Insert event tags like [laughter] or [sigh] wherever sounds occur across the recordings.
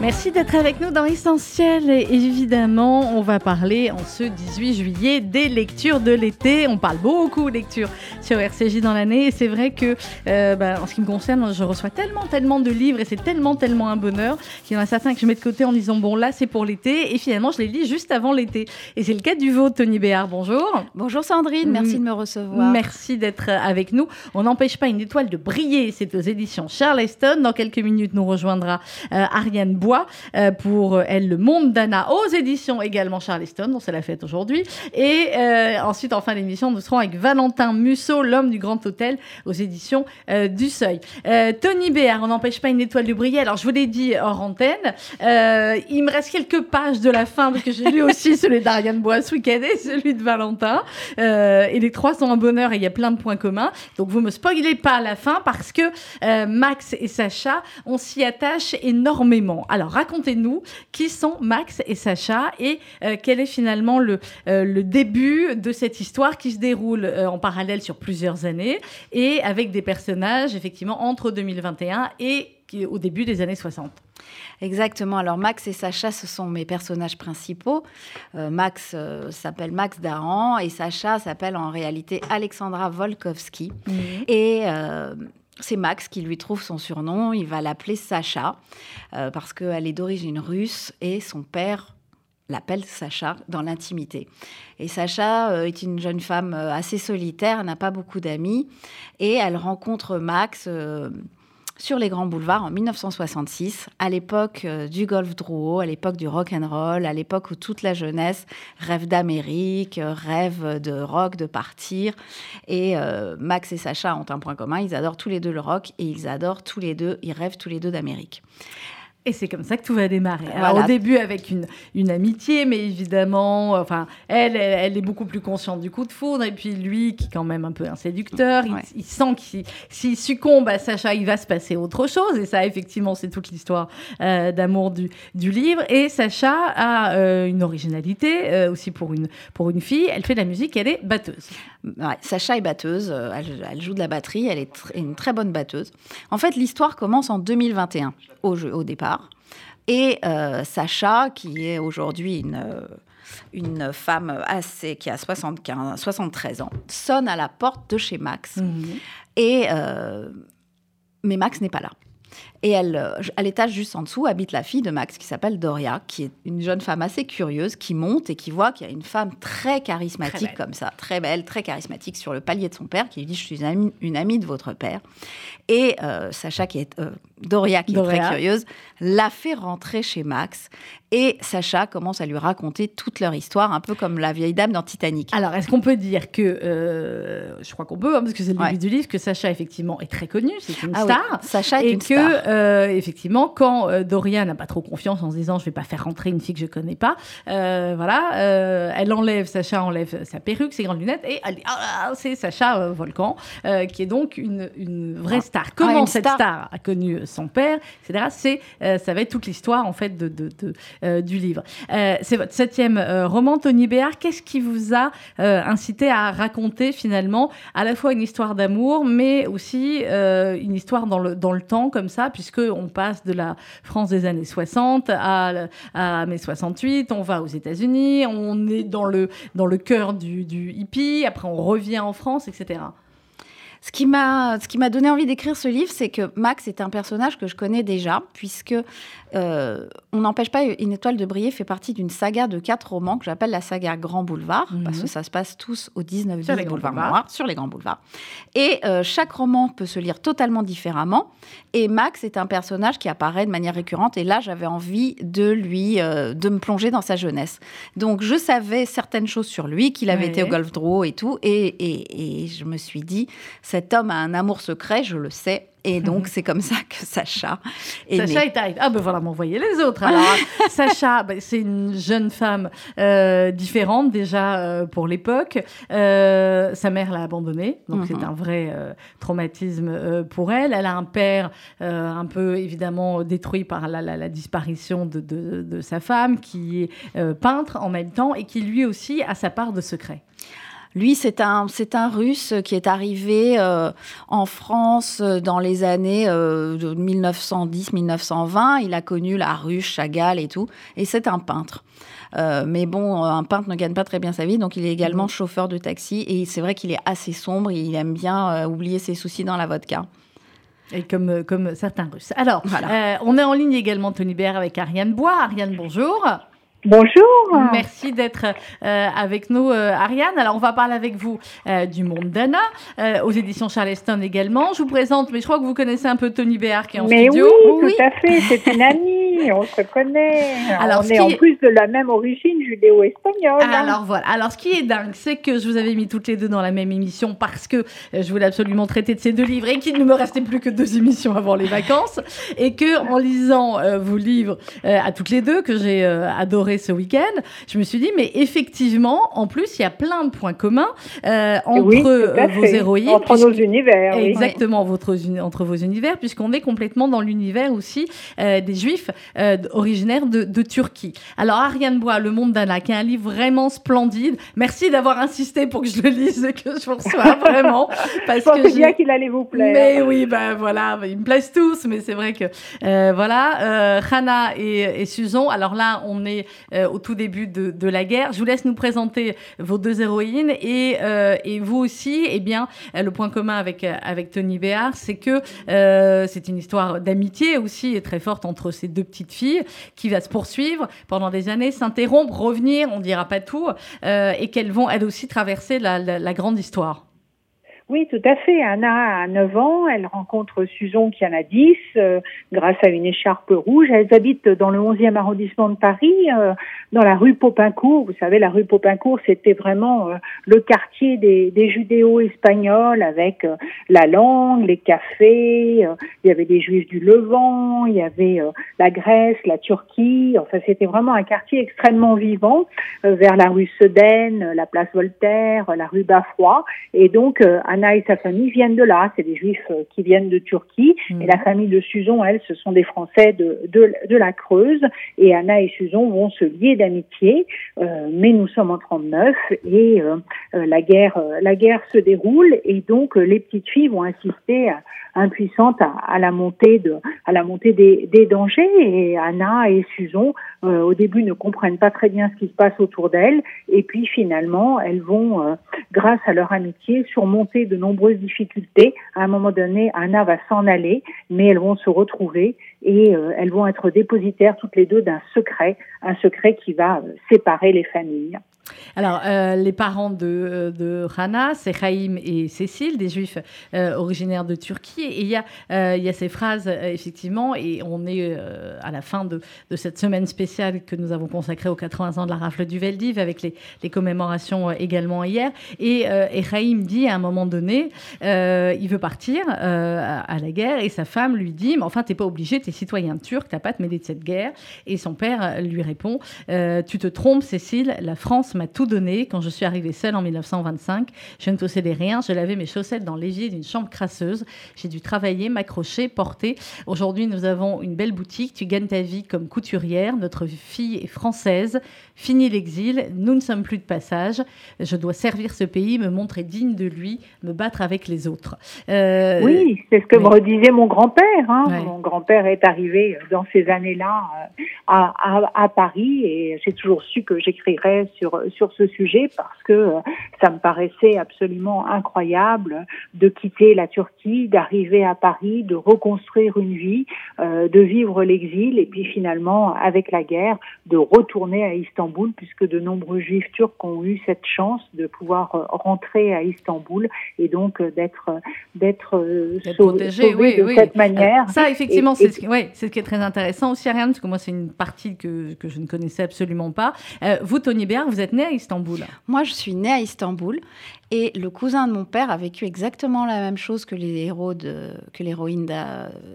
Merci d'être avec nous dans Essentiel. Et évidemment, on va parler en ce 18 juillet des lectures de l'été. On parle beaucoup de lectures sur RCJ dans l'année. Et c'est vrai que, euh, bah, en ce qui me concerne, je reçois tellement, tellement de livres et c'est tellement, tellement un bonheur qu'il y en a certains que je mets de côté en disant bon, là, c'est pour l'été. Et finalement, je les lis juste avant l'été. Et c'est le cas du vôtre, Tony Béard. Bonjour. Bonjour Sandrine, merci de me recevoir. Merci d'être avec nous. On n'empêche pas une étoile de briller. C'est aux éditions Charleston. Dans quelques minutes, nous rejoindra euh, Ariane Bois euh, pour euh, elle Le Monde d'Anna aux éditions également Charleston, dont c'est la fête aujourd'hui. Et euh, ensuite, en fin d'émission, nous serons avec Valentin Musso, L'homme du Grand Hôtel, aux éditions du Seuil. Tony Béard, on n'empêche pas une étoile de briller. Alors, je vous l'ai dit hors antenne, il me reste quelques pages de la fin, parce que j'ai lu aussi [laughs] celui d'Ariane Bois ce week-end et celui de Valentin. et les trois sont un bonheur et il y a plein de points communs. Donc, vous me spoilez pas la fin, parce que Max et Sacha, on s'y attache énormément. Alors, racontez-nous qui sont Max et Sacha et euh, quel est finalement le, euh, le, début de cette histoire qui se déroule euh, en parallèle sur plusieurs années et avec des personnages effectivement entre 2021 et au début des années 60. Exactement. Alors Max et Sacha, ce sont mes personnages principaux. Max s'appelle Max Dahan et Sacha s'appelle en réalité Alexandra Volkovski. Mmh. Et c'est Max qui lui trouve son surnom. Il va l'appeler Sacha euh, parce qu'elle est d'origine russe et son père l'appelle Sacha dans l'intimité. Et Sacha euh, est une jeune femme euh, assez solitaire, n'a pas beaucoup d'amis et elle rencontre Max sur les grands boulevards en 1966, à l'époque euh, du golf drouot, à l'époque du rock and roll, à l'époque où toute la jeunesse rêve d'Amérique, rêve de rock, de partir. Et euh, Max et Sacha ont un point commun, ils adorent tous les deux le rock et ils adorent tous les deux, ils rêvent tous les deux d'Amérique. Et c'est comme ça que tout va démarrer. Alors, au début, avec une, une amitié, mais évidemment, enfin, elle, elle, est beaucoup plus consciente du coup de foudre. Et puis lui, qui est quand même un peu un séducteur, il, sent qu'il s'il succombe à Sacha, il va se passer autre chose. Et ça, effectivement, c'est toute l'histoire euh, d'amour du, du, livre. Et Sacha a euh, une originalité euh, aussi pour une, pour une fille. Elle fait de la musique, elle est batteuse. Sacha est batteuse, elle, elle, joue de la batterie, elle est une très bonne batteuse. En fait, l'histoire commence en 2021 au, jeu, au départ. Et euh, Sacha, qui est aujourd'hui une, euh, une femme assez, qui a 75, 73 ans, sonne à la porte de chez Max. Mhm. Et, euh, mais Max n'est pas là. Et elle, à l'étage juste en dessous, habite la fille de Max qui s'appelle Doria, qui est une jeune femme assez curieuse, qui monte et qui voit qu'il y a une femme très charismatique comme ça, très belle, très charismatique sur le palier de son père, qui lui dit Je suis une amie, une amie de votre père. Et euh, Sacha, qui est euh, Doria, qui est très curieuse, la fait rentrer chez Max. Et Sacha commence à lui raconter toute leur histoire, un peu comme la vieille dame dans Titanic. Alors, est-ce qu'on peut dire que, je crois qu'on peut, hein, parce que c'est le début du livre, que Sacha, effectivement, est très connu, c'est une ah star. Sacha est et une que, star. Euh, effectivement, quand euh, Doria n'a pas trop confiance en se disant je vais pas faire rentrer une fille que je connais pas, euh, voilà, elle enlève, Sacha enlève sa perruque, ses grandes lunettes et elle dit ah, ah, c'est Sacha Volcan, qui est donc une, vraie ah. star. Comment cette star. a connu son père, etc. C'est, ça va être toute l'histoire en fait de, de, du livre. c'est votre septième roman, Tony Béard. Qu'est-ce qui vous a incité à raconter finalement à la fois une histoire d'amour, mais aussi une histoire dans le, dans le temps comme ça, puisqu'on passe de la France des années 60 à, à mai 68, on va aux États-Unis, on est dans le, dans le cœur du, du hippie, après on revient en France, etc. Ce qui m'a, ce qui m'a donné envie d'écrire ce livre, c'est que Max est un personnage que je connais déjà, puisque euh, On n'empêche pas une étoile de briller fait partie d'une saga de quatre romans que j'appelle la saga Grand Boulevard, parce que mhm. ça se passe tous au 19 e boulevard Noir, sur les grands boulevards. Et euh, chaque roman peut se lire totalement différemment. Et Max est un personnage qui apparaît de manière récurrente. Et là, j'avais envie de lui, euh, de me plonger dans sa jeunesse. Donc, je savais certaines choses sur lui, qu'il avait été au Golf Draw et tout. Et, et, et je me suis dit, cet homme a un amour secret, je le sais. Et [laughs] donc, c'est comme ça que Sacha est Sacha est arrivé. Ah ben voilà, m'envoyer les autres. Alors, [laughs] Sacha, ben, c'est une jeune femme euh, différente déjà euh, pour l'époque. Euh, sa mère l'a abandonnée, donc c'est mhm. un vrai traumatisme pour elle. Elle a un père un peu évidemment détruit par la, la, la disparition de, de, de, sa femme, qui est peintre en même temps et qui lui aussi a sa part de secret. Lui, c'est un, c'est un Russe qui est arrivé euh, en France euh, dans les années 1910-1920. Euh, Il a connu la ruche, Chagall et tout. Et c'est un peintre. mais bon, un peintre ne gagne pas très bien sa vie, donc il est également mmh. chauffeur de taxi. Et c'est vrai qu'il est assez sombre, il aime bien oublier ses soucis dans la vodka. Et comme, comme certains Russes. Alors, on est en ligne également, Tony Baird, avec Ariane Bois. Ariane, bonjour. Bonjour. Merci d'être euh, avec nous, euh, Ariane. Alors, on va parler avec vous euh, du monde d'Anna, aux éditions Charleston également. Je vous présente, mais je crois que vous connaissez un peu Tony Béard qui est en mais studio. Oui, tout à fait. C'est une amie, [laughs] on se connaît. Alors, on est en plus de la même origine judéo-espagnole. Hein. Alors, voilà. Alors, ce qui est dingue, c'est que je vous avais mis toutes les deux dans la même émission parce que je voulais absolument traiter de ces deux livres et qu'il ne me restait plus que deux émissions avant les vacances. Et que, en lisant vos livres à toutes les deux, que j'ai adoré ce week-end, je me suis dit, mais effectivement, en plus, il y a plein de points communs euh, entre euh, vos héroïnes. Entre nos univers. Exactement, votre, entre vos univers, puisqu'on est complètement dans l'univers aussi euh, des Juifs originaires de, de, Turquie. Alors, Ariane Bois, Le Monde d'Anna, qui est un livre vraiment splendide. Merci d'avoir insisté pour que je le lise et que je vous reçois [laughs] vraiment. Parce je que bien qu'il allait vous plaire. Mais oui, ben voilà, ils me plaisent tous, mais c'est vrai que voilà, Hannah et, et Susan. Alors là, on est au tout début de, la guerre. Je vous laisse nous présenter vos deux héroïnes et, euh, et vous aussi, eh bien, euh, le point commun avec, avec Tony Béard, c'est que c'est une histoire d'amitié aussi très forte entre ces deux petites filles qui va se poursuivre pendant des années, s'interrompre, revenir, on dira pas tout, et qu'elles vont elles aussi traverser la grande histoire. Oui, tout à fait. Anna a 9 ans, elle rencontre Susan qui en a 10 euh, grâce à une écharpe rouge. Elles habitent dans le 11e arrondissement de Paris, euh, dans la rue Popincourt. Vous savez, la rue Popincourt, c'était vraiment euh, le quartier des, des judéo-espagnols avec la langue, les cafés, il y avait des juifs du Levant, il y avait la Grèce, la Turquie. Enfin, c'était vraiment un quartier extrêmement vivant vers la rue Sedaine, la place Voltaire, la rue Bafroy. Et donc, Anna et sa famille viennent de là. C'est des Juifs euh, qui viennent de Turquie. Et la mhm. famille de Suzon, elle, ce sont des Français de, de, de la Creuse. Et Anna et Suzon vont se lier d'amitié. Euh, mais nous sommes en 39 et euh, la guerre, la guerre se déroule. Et donc les petites filles vont assister à, impuissantes à, la montée de, à la montée des, des dangers. Et Anna et Suzon, au début, ne comprennent pas très bien ce qui se passe autour d'elles. Et puis finalement, elles vont, grâce à leur amitié, surmonter de nombreuses difficultés. À un moment donné, Anna va s'en aller, mais elles vont se retrouver et euh, elles vont être dépositaires toutes les deux d'un secret, un secret qui va euh, séparer les familles. Alors, euh, les parents de, de Hana, c'est Chaim et Cécile, des juifs euh, originaires de Turquie. Et il y, euh, y a ces phrases, effectivement, et on est à la fin de, de, cette semaine spéciale que nous avons consacrée aux 80 ans de la rafle du Veldiv, avec les, les commémorations également hier. Et, et dit à un moment donné, il veut partir à, la guerre, et sa femme lui dit, mais enfin, t'es pas obligé, t'es citoyen turc, t'as pas à te mêler de cette guerre. Et son père lui répond, tu te trompes, Cécile, la France m'a tout donné quand je suis arrivée seule en 1925. Je ne possédais rien. Je lavais mes chaussettes dans l'évier d'une chambre crasseuse. J'ai dû travailler, m'accrocher, porter. Aujourd'hui, nous avons une belle boutique. Tu gagnes ta vie comme couturière. Notre fille est française. Fini l'exil. Nous ne sommes plus de passage. Je dois servir ce pays, me montrer digne de lui, me battre avec les autres. Euh, oui, c'est ce que me redisait mon grand-père. Hein. Mon grand-père est arrivé dans ces années-là euh, à, à, à, Paris et j'ai toujours su que j'écrirais sur sur ce sujet parce que euh, ça me paraissait absolument incroyable de quitter la Turquie, d'arriver à Paris, de reconstruire une vie, euh, de vivre l'exil et puis finalement avec la guerre de retourner à Istanbul puisque de nombreux juifs turcs ont eu cette chance de pouvoir euh, rentrer à Istanbul et donc d'être d'être protégés oui, de cette manière. Ça effectivement c'est ce, ouais, ce qui est très intéressant aussi Ariane parce que moi c'est une partie que, que je ne connaissais absolument pas. vous Tony Béard vous êtes né à Istanbul. Moi, je suis née à Istanbul et le cousin de mon père a vécu exactement la même chose que les héros de, que l'héroïne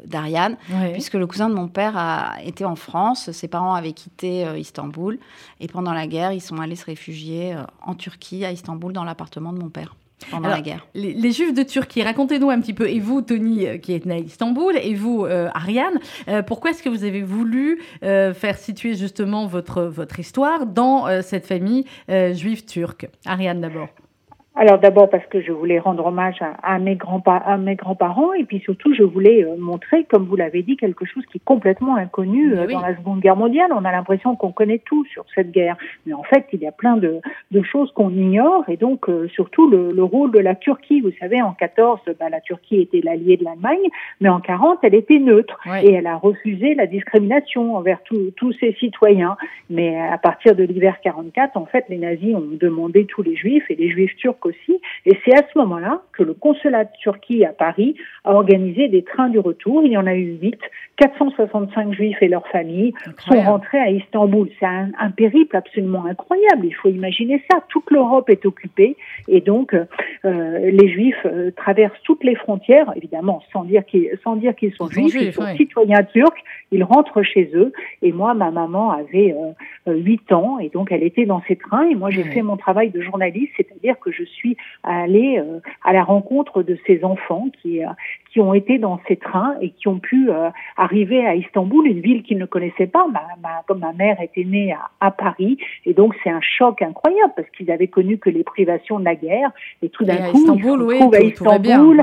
d'Ariane, puisque le cousin de mon père a été en France, ses parents avaient quitté euh, Istanbul et pendant la guerre, ils sont allés se réfugier euh, en Turquie, à Istanbul, dans l'appartement de mon père pendant la guerre. Les, Juifs de Turquie, racontez-nous un petit peu, et vous, Tony, euh, qui êtes né à Istanbul, et vous, euh, Ariane, euh, pourquoi est-ce que vous avez voulu faire situer justement votre, votre histoire dans cette famille juive turque? Ariane d'abord. Alors d'abord parce que je voulais rendre hommage à, mes grands-parents et puis surtout je voulais euh, montrer, comme vous l'avez dit, quelque chose qui est complètement inconnu euh, dans la Seconde Guerre mondiale. On a l'impression qu'on connaît tout sur cette guerre, mais en fait il y a plein de, choses qu'on ignore et donc euh, surtout le, rôle de la Turquie. Vous savez, en 14, bah, la Turquie était l'alliée de l'Allemagne, mais en 40 elle était neutre et elle a refusé la discrimination envers tous ses citoyens. Mais à partir de l'hiver 44, en fait, les nazis ont demandé tous les juifs et les juifs turcs aussi. Et c'est à ce moment-là que le consulat de Turquie à Paris a organisé des trains du retour. Il y en a eu huit. 465 juifs et leurs familles sont rentrés à Istanbul. C'est un, périple absolument incroyable. Il faut imaginer ça. Toute l'Europe est occupée et donc euh, les juifs euh, traversent toutes les frontières, évidemment, sans dire qu'ils sans dire qu'ils sont juifs, ils sont citoyens turcs. Ils rentrent chez eux. Et moi, ma maman avait euh, 8 ans et donc elle était dans ces trains. Et moi, j'ai fait mon travail de journaliste, c'est-à-dire que je suis allée euh, à la rencontre de ces enfants qui, euh, qui ont été dans ces trains et qui ont pu euh, arriver à Istanbul, une ville qu'ils ne connaissaient pas. Ma, ma, comme ma mère était née à, à Paris, et donc c'est un choc incroyable parce qu'ils avaient connu que les privations de la guerre, et tout d'un coup, Istanbul, ils se retrouvent à Istanbul,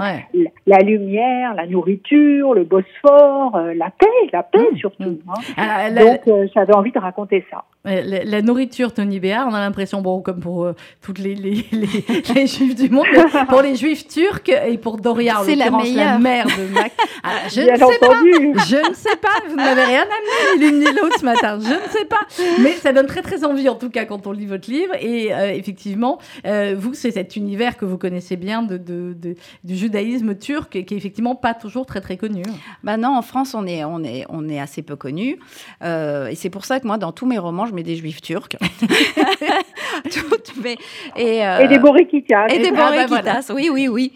la, lumière, la nourriture, le Bosphore, la paix, la paix mmh, surtout. Mmh. Hein. Ah, donc j'avais envie de raconter ça. La, nourriture, Tony Béard, on a l'impression, bon, comme pour euh, toutes les, les, les, [laughs] juifs du monde, pour les juifs turcs et pour Doria, c'est la meilleure mère de Mac. [laughs] Ah, je ne sais pas. Je ne sais pas. Vous n'avez rien amené l'une ni l'autre ce matin. Je ne sais pas. Mais ça donne très très envie en tout cas quand on lit votre livre. Et euh, effectivement, euh, vous, c'est cet univers que vous connaissez bien de, de, du judaïsme turc qui est effectivement pas toujours très très connu. Bah non, en France, on est, on est, on est assez peu connu. Euh, et c'est pour ça que moi, dans tous mes romans, je mets des juifs turcs. [laughs] Toutes mes... et, et des borikitas. Et des borikitas, oui, oui, oui.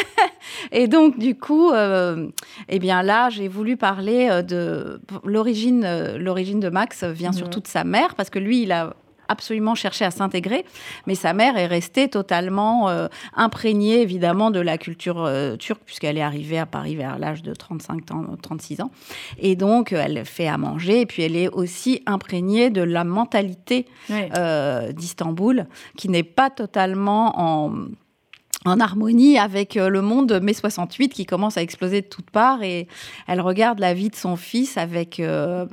[laughs] et donc, du coup, euh, eh bien là, j'ai voulu parler euh, de l'origine. Euh, l'origine de Max vient surtout de sa mère, parce que lui, il a absolument cherché à s'intégrer, mais sa mère est restée totalement imprégnée, évidemment, de la culture turque, puisqu'elle est arrivée à Paris vers l'âge de 35 ans, 36 ans. Et donc, elle fait à manger, et puis elle est aussi imprégnée de la mentalité d'Istanbul, qui n'est pas totalement en en harmonie avec euh, le monde mai 68 qui commence à exploser de toutes parts et elle regarde la vie de son fils avec, euh,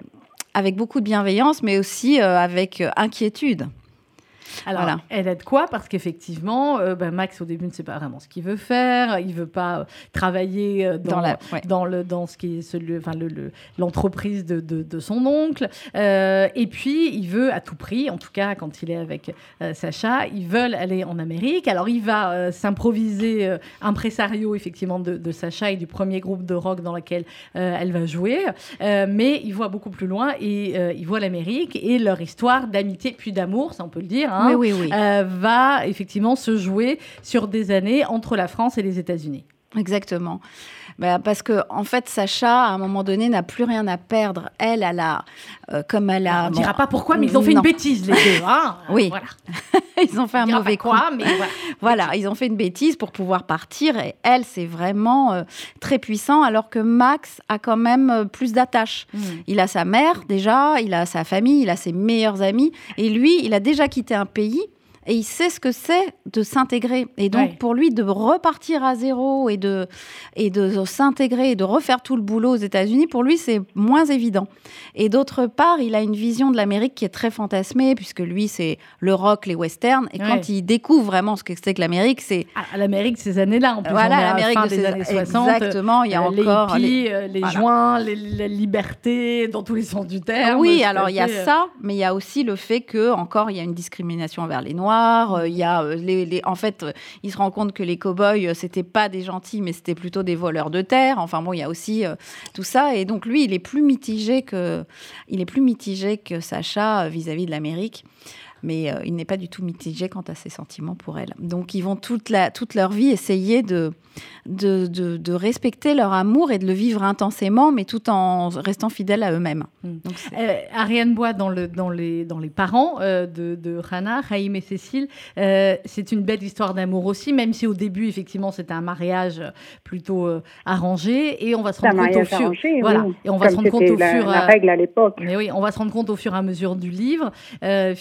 avec beaucoup de bienveillance mais aussi euh, avec inquiétude. Alors, elle aide quoi? Parce qu'effectivement, euh, ben, Max, au début, ne sait pas vraiment ce qu'il veut faire. Il veut pas euh, travailler euh, dans, dans, le, dans ce qui est enfin, l'entreprise de, de, son oncle. et puis, il veut à tout prix, en tout cas, quand il est avec Sacha, ils veulent aller en Amérique. Alors, il va s'improviser impresario, effectivement, de, de, Sacha et du premier groupe de rock dans lequel elle va jouer. mais il voit beaucoup plus loin et il voit l'Amérique et leur histoire d'amitié puis d'amour, ça on peut le dire. Hein, oui, oui, euh, va effectivement se jouer sur des années entre la France et les États-Unis. Exactement. Bah, parce que en fait, Sacha, à un moment donné, n'a plus rien à perdre. Elle, elle a, euh, comme elle a. On ne dira pas pourquoi, mais ils ont fait une bêtise les deux. Hein [laughs] oui. Voilà. [laughs] ils ont fait un mauvais coup. mais [laughs] voilà. ils ont fait une bêtise pour pouvoir partir. Et elle, c'est vraiment euh, très puissant, alors que Max a quand même euh, plus d'attaches. Hmm. Il a sa mère déjà, il a sa famille, il a ses meilleurs amis, et lui, il a déjà quitté un pays et il sait ce que c'est de s'intégrer. Et donc, pour lui, de repartir à zéro et de, et de s'intégrer et de refaire tout le boulot aux États-Unis, pour lui, c'est moins évident. Et d'autre part, il a une vision de l'Amérique qui est très fantasmée, puisque lui, c'est le rock, les westerns. Et quand il découvre vraiment ce que c'est que l'Amérique, c'est. Ah, L'Amérique, ces années-là, en plus. Voilà, l'Amérique des années 60. Exactement, il y a euh, encore. Les euh, les, joints, les, la liberté, dans tous les sens du terme. Oui, alors il y a euh, ça, mais il y a aussi le fait que, encore, il y a une discrimination envers les Noirs euh, il y a euh, les, en fait, euh, il se rend compte que les cow-boys, c'était pas des gentils, mais c'était plutôt des voleurs de terre. Enfin bon, il y a aussi tout ça. Et donc lui, il est plus mitigé que, il est plus mitigé que Sacha vis-à-vis de l'Amérique. Mais il n'est pas du tout mitigé quant à ses sentiments pour elle. Donc ils vont toute, la, toute leur vie essayer de, de, de, respecter leur amour et de le vivre intensément, mais tout en restant fidèles à eux-mêmes. Mm. Ariane Bois, dans, le, dans, les, dans les parents de, de Rana, Raïm et Cécile, c'est une belle histoire d'amour aussi, même si au début, effectivement, c'était un mariage plutôt arrangé, et on va se rendre compte au fur, voilà, et on va se rendre compte au fur, la règle à l'époque. Mais oui, on va se rendre compte au fur et à mesure du livre, euh,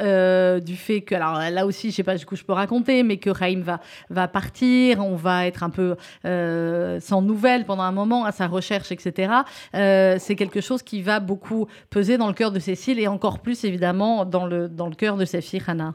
euh, du fait que, alors là aussi, je sais pas, du coup, je peux raconter, mais que Raïm va partir, on va être un peu euh, sans nouvelles pendant un moment à sa recherche, etc. c'est quelque chose qui va beaucoup peser dans le cœur de Cécile et encore plus évidemment dans le dans le cœur de sa fille Hannah.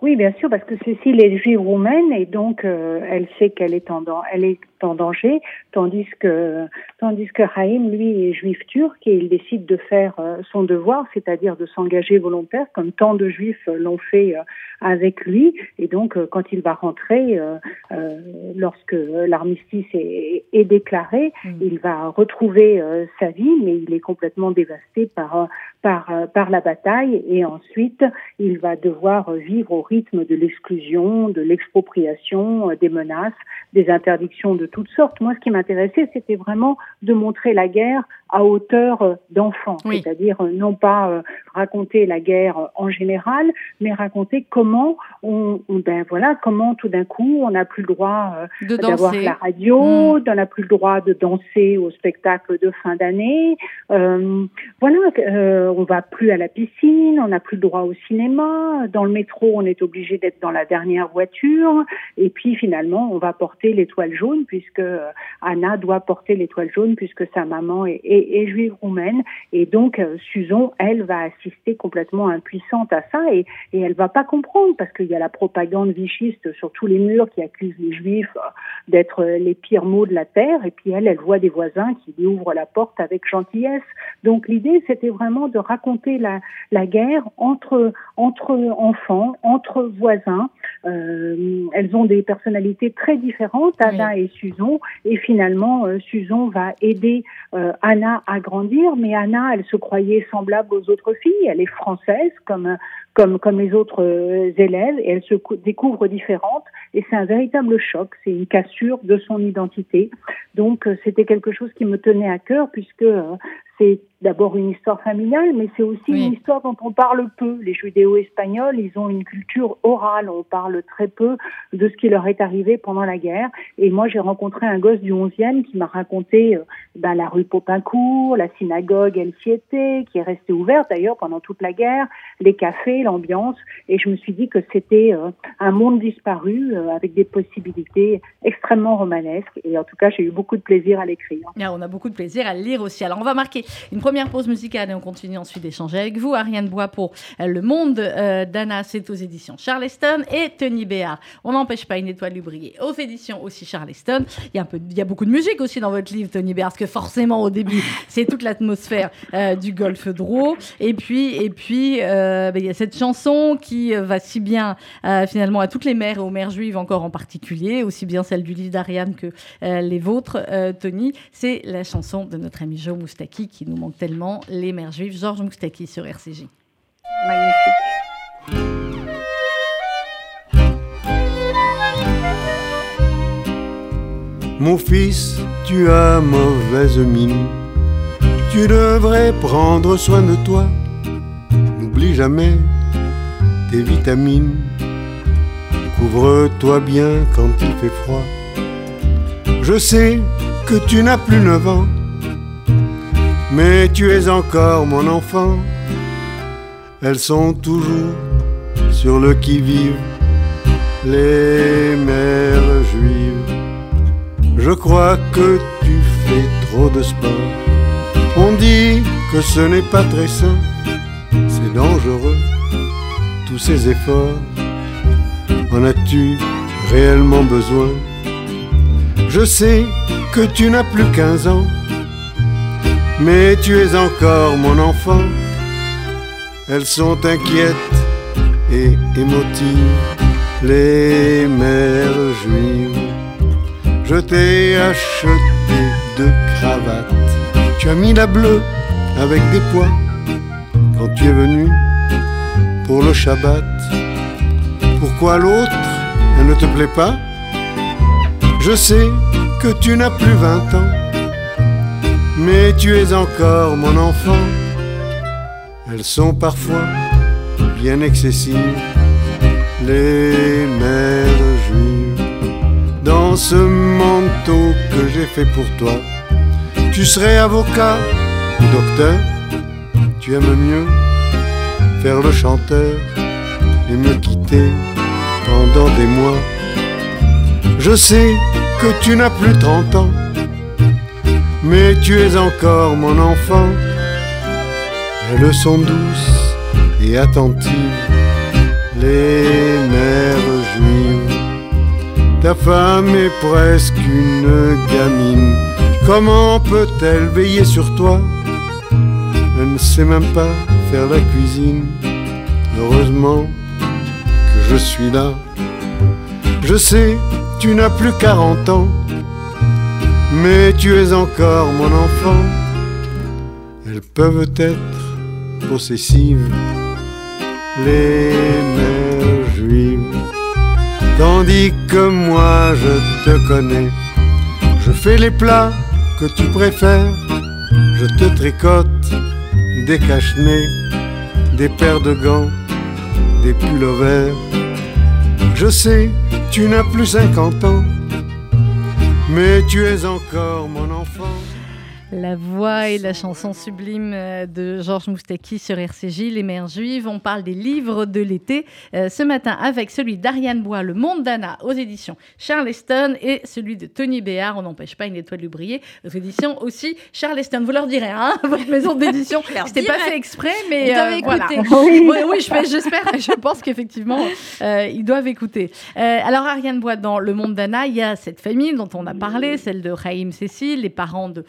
Oui, bien sûr, parce que Cécile est juive roumaine et donc elle sait qu'elle est en elle est en danger, tandis que tandis que Haïm, lui, est juif turc et il décide de faire euh, son devoir, c'est-à-dire de s'engager volontaire, comme tant de juifs l'ont fait euh, avec lui. Et donc, euh, quand il va rentrer, lorsque l'armistice est, est, déclaré, mm. il va retrouver sa vie, mais il est complètement dévasté par par par la bataille et ensuite il va devoir vivre au rythme de l'exclusion, de l'expropriation, des menaces, des interdictions de toutes sortes. Moi, ce qui m'intéressait, c'était vraiment de montrer la guerre à hauteur euh, d'enfant, c'est-à-dire euh, non pas euh, raconter la guerre en général, mais raconter comment on, ben voilà, comment tout d'un coup on n'a plus le droit d'avoir la radio, mm. on n'a plus le droit de danser au spectacle de fin d'année, euh, voilà, on va plus à la piscine, on n'a plus le droit au cinéma, dans le métro on est obligé d'être dans la dernière voiture, et puis finalement on va porter l'étoile jaune puisque Anna doit porter l'étoile jaune puisque sa maman est et, juive roumaine. Et donc, euh, Suzon, elle, va assister complètement impuissante à ça et, et elle va pas comprendre parce qu'il y a la propagande vichiste sur tous les murs qui accuse les juifs euh, d'être euh, les pires mots de la terre. Et puis elle, elle voit des voisins qui lui ouvrent la porte avec gentillesse. Donc l'idée, c'était vraiment de raconter la, la guerre entre, entre enfants, entre voisins. Euh, elles ont des personnalités très différentes, Anna et Suzon. Et finalement, euh, Suzon va aider euh, Anna à grandir, mais Anna, elle se croyait semblable aux autres filles. Elle est française comme comme comme les autres euh, élèves et elle se découvre différente et c'est un véritable choc. C'est une cassure de son identité. Donc euh, c'était quelque chose qui me tenait à cœur puisque euh, c'est d'abord une histoire familiale, mais c'est aussi une histoire dont on parle peu. Les judéo-espagnols, ils ont une culture orale. On parle très peu de ce qui leur est arrivé pendant la guerre. Et moi, j'ai rencontré un gosse du 11e qui m'a raconté euh, ben, la rue Popincourt, la synagogue El Siete, qui est restée ouverte d'ailleurs pendant toute la guerre, les cafés, l'ambiance. Et je me suis dit que c'était euh, un monde disparu euh, avec des possibilités extrêmement romanesques. Et en tout cas, j'ai eu beaucoup de plaisir à l'écrire. Ah, on a beaucoup de plaisir à le lire aussi. Alors, on va marquer une première pause musicale et on continue ensuite d'échanger avec vous. Ariane Bois pour euh, Le Monde d'Anna, c'est aux éditions Charleston et Tony Béard. On n'empêche pas une étoile du briller aux éditions aussi Charleston. Il y, a un peu, il y a beaucoup de musique aussi dans votre livre, Tony Béard, parce que forcément au début, c'est toute l'atmosphère du golfe Dro. Et puis, et puis ben, il y a cette chanson qui va si bien finalement à toutes les mères et aux mères juives encore en particulier, aussi bien celle du livre d'Ariane que les vôtres, Tony. C'est la chanson de notre ami Joe Moustaki qui nous manque tellement, Les Mères Juives, Georges Moustaki sur RCJ. Magnifique. Mon fils, tu as mauvaise mine. Tu devrais prendre soin de toi. N'oublie jamais tes vitamines. Couvre-toi bien quand il fait froid. Je sais que tu n'as plus neuf ans mais tu es encore mon enfant. Elles sont toujours sur le qui-vive, les mères juives. Je crois que tu fais trop de sport. On dit que ce n'est pas très sain, c'est dangereux, tous ces efforts. En as-tu réellement besoin? Je sais que tu n'as plus 15 ans mais tu es encore mon enfant. Elles sont inquiètes et émotives, les mères juives. Je t'ai acheté deux cravates. Tu as mis la bleue avec des pois quand tu es venu pour le Shabbat. Pourquoi l'autre, elle ne te plaît pas? Je sais que tu n'as plus vingt ans, mais tu es encore mon enfant. Elles sont parfois bien excessives, les mères juives. Dans ce manteau que j'ai fait pour toi, tu serais avocat ou docteur, tu aimes mieux faire le chanteur et me quitter pendant des mois. Je sais que tu n'as plus 30 ans, mais tu es encore mon enfant. Elles sont douces et attentives, les mères juives. Ta femme est presque une gamine. Comment peut-elle veiller sur toi? Elle ne sait même pas faire la cuisine. Heureusement que je suis là. Je sais, tu n'as plus 40 ans, mais tu es encore mon enfant. Elles peuvent être possessives, les mères juives. Tandis que moi je te connais, je fais les plats que tu préfères, je te tricote des cache-nez, des paires de gants, des pullovers. Je sais, tu n'as plus 50 ans, mais tu es encore enfant. La voix et la chanson sublime euh, de Georges Moustaki sur RCJ, Les Mères Juives. On parle des livres de l'été euh, ce matin avec celui d'Ariane Bois, Le Monde d'Anna aux éditions Charleston et celui de Tony Béard, On n'empêche pas une étoile de briller aux éditions aussi Charleston. Vous leur direz, hein, [laughs] votre maison d'édition. C'était pas fait exprès, mais euh, voilà. [laughs] Oui, oui, j'espère. Je, pense qu'effectivement, euh, ils doivent écouter. Euh, alors, Ariane Bois, dans Le Monde d'Anna, il y a cette famille dont on a parlé, celle de Raïm Cécile, les parents de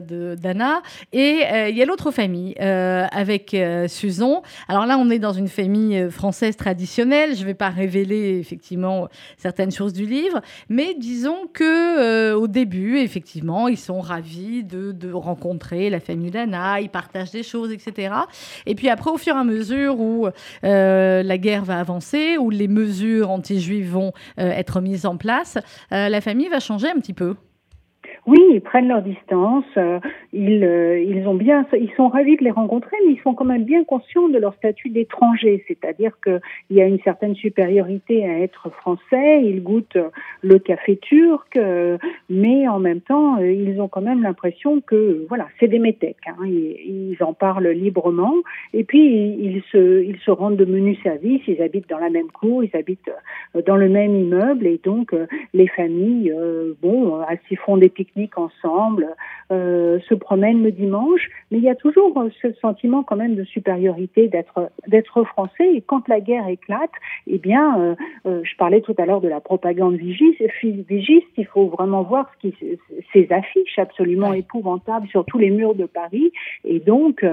d'Anna. Et euh, il y a l'autre famille euh, avec euh, Susan. Alors là, on est dans une famille française traditionnelle. Je ne vais pas révéler effectivement certaines choses du livre, mais disons que au début, effectivement, ils sont ravis de, de rencontrer la famille d'Anna. Ils partagent des choses, etc. Et puis après, au fur et à mesure où la guerre va avancer, où les mesures anti-juives vont être mises en place, la famille va changer un petit peu. Oui, ils prennent leur distance. Euh, ils, euh, ils ont bien, ils sont ravis de les rencontrer, mais ils sont quand même bien conscients de leur statut d'étranger, c'est-à-dire qu'il y a une certaine supériorité à être français. Ils goûtent le café turc, euh, mais en même temps, ils ont quand même l'impression que voilà, c'est des métèques. Hein, ils, en parlent librement, et puis ils se, ils se rendent de menus services. Ils habitent dans la même cour, ils habitent dans le même immeuble, et donc les familles, bon, s'y font des pique ensemble, euh, se promènent le dimanche, mais il y a toujours euh, ce sentiment quand même de supériorité d'être d'être français. Et quand la guerre éclate, eh bien, euh, euh je parlais tout à l'heure de la propagande vigiste, vigiste. Il faut vraiment voir ce qui, ces affiches absolument épouvantables sur tous les murs de Paris. Et donc,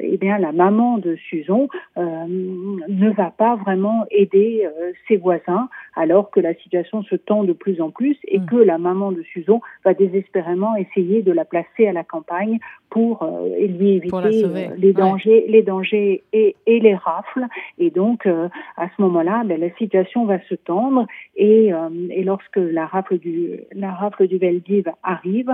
eh bien, la maman de Suzon ne va pas vraiment aider ses voisins, alors que la situation se tend de plus en plus et mm. que la maman de Suzon va désespérément essayer de la placer à la campagne pour euh, lui éviter euh, les dangers, les dangers et, et, les rafles. Et donc, euh, à ce moment-là, ben, la situation va se tendre. Et, et lorsque la rafle du la rafle du Veldiv arrive,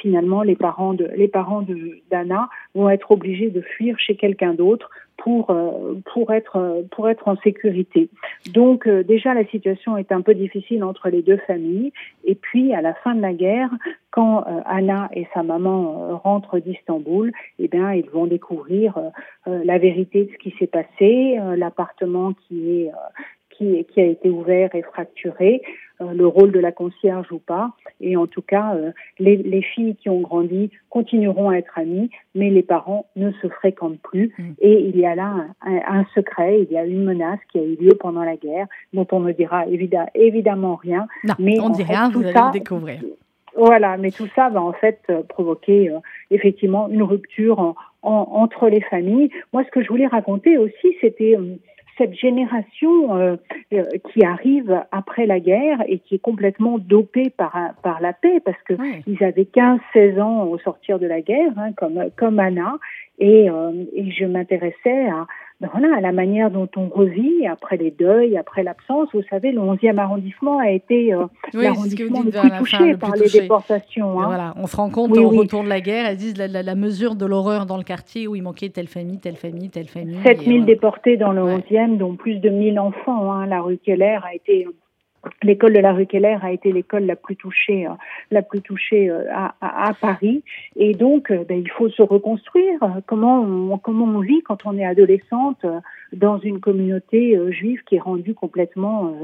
finalement, les parents de les parents de d'Anna vont être obligés de fuir chez quelqu'un d'autre pour euh, pour être pour être en sécurité. Donc euh, déjà la situation est un peu difficile entre les deux familles et puis à la fin de la guerre quand euh, Anna et sa maman rentrent d'Istanbul, eh bien ils vont découvrir la vérité de ce qui s'est passé, l'appartement qui est qui, qui, a été ouvert et fracturé, euh, le rôle de la concierge ou pas. Et en tout cas, euh, les, les, filles qui ont grandi continueront à être amies, mais les parents ne se fréquentent plus. Mm. Et il y a là un, un, secret, il y a une menace qui a eu lieu pendant la guerre, dont on ne dira évidemment rien. Non, mais on ne dit rien, vous allez le découvrir. Voilà, mais tout ça va en fait euh, provoquer effectivement une rupture en, en, entre les familles. Moi, ce que je voulais raconter aussi, c'était cette génération euh, euh, qui arrive après la guerre et qui est complètement dopée par, par la paix, parce que ils avaient 15-16 ans au sortir de la guerre, hein, comme, comme Anna, et, euh, et je m'intéressais à, ben voilà, à la manière dont on revit après les deuils, après l'absence. Vous savez, le 11e arrondissement a été euh, l'arrondissement le plus touché par les déportations. Hein. Voilà, on se rend compte au retour de la guerre, elles disent la, mesure de l'horreur dans le quartier où il manquait telle famille, telle famille, telle famille. 7000 déportés dans le 11e, dont plus de 1000 enfants. Hein. La rue Keller a été L'école de la rue Keller a été l'école la plus touchée, euh, la plus touchée euh, à, à, Paris, et donc euh, ben, il faut se reconstruire. Comment on, comment on vit quand on est adolescente dans une communauté juive qui est rendue complètement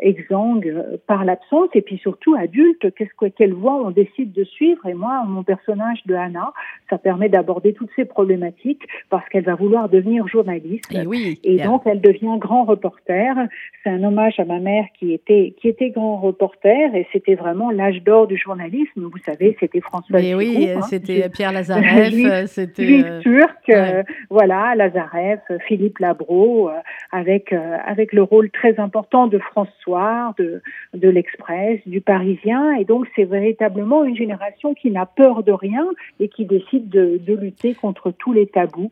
exsangue par l'absence, et puis surtout adulte, qu'est-ce que quelle voie on décide de suivre? Et moi, mon personnage de Anna, ça permet d'aborder toutes ces problématiques parce qu'elle va vouloir devenir journaliste, et, oui, et donc elle devient grand reporter. C'est un hommage à ma mère qui est qui était grand reporter et c'était vraiment l'âge d'or du journalisme. Vous savez, c'était François. Mais oui, hein, c'était Pierre Lazareff, c'était euh, turc, euh, voilà, Lazareff, Philippe Labro, euh, avec avec le rôle très important de François, de de l'Express, du Parisien, et donc c'est véritablement une génération qui n'a peur de rien et qui décide de, de lutter contre tous les tabous.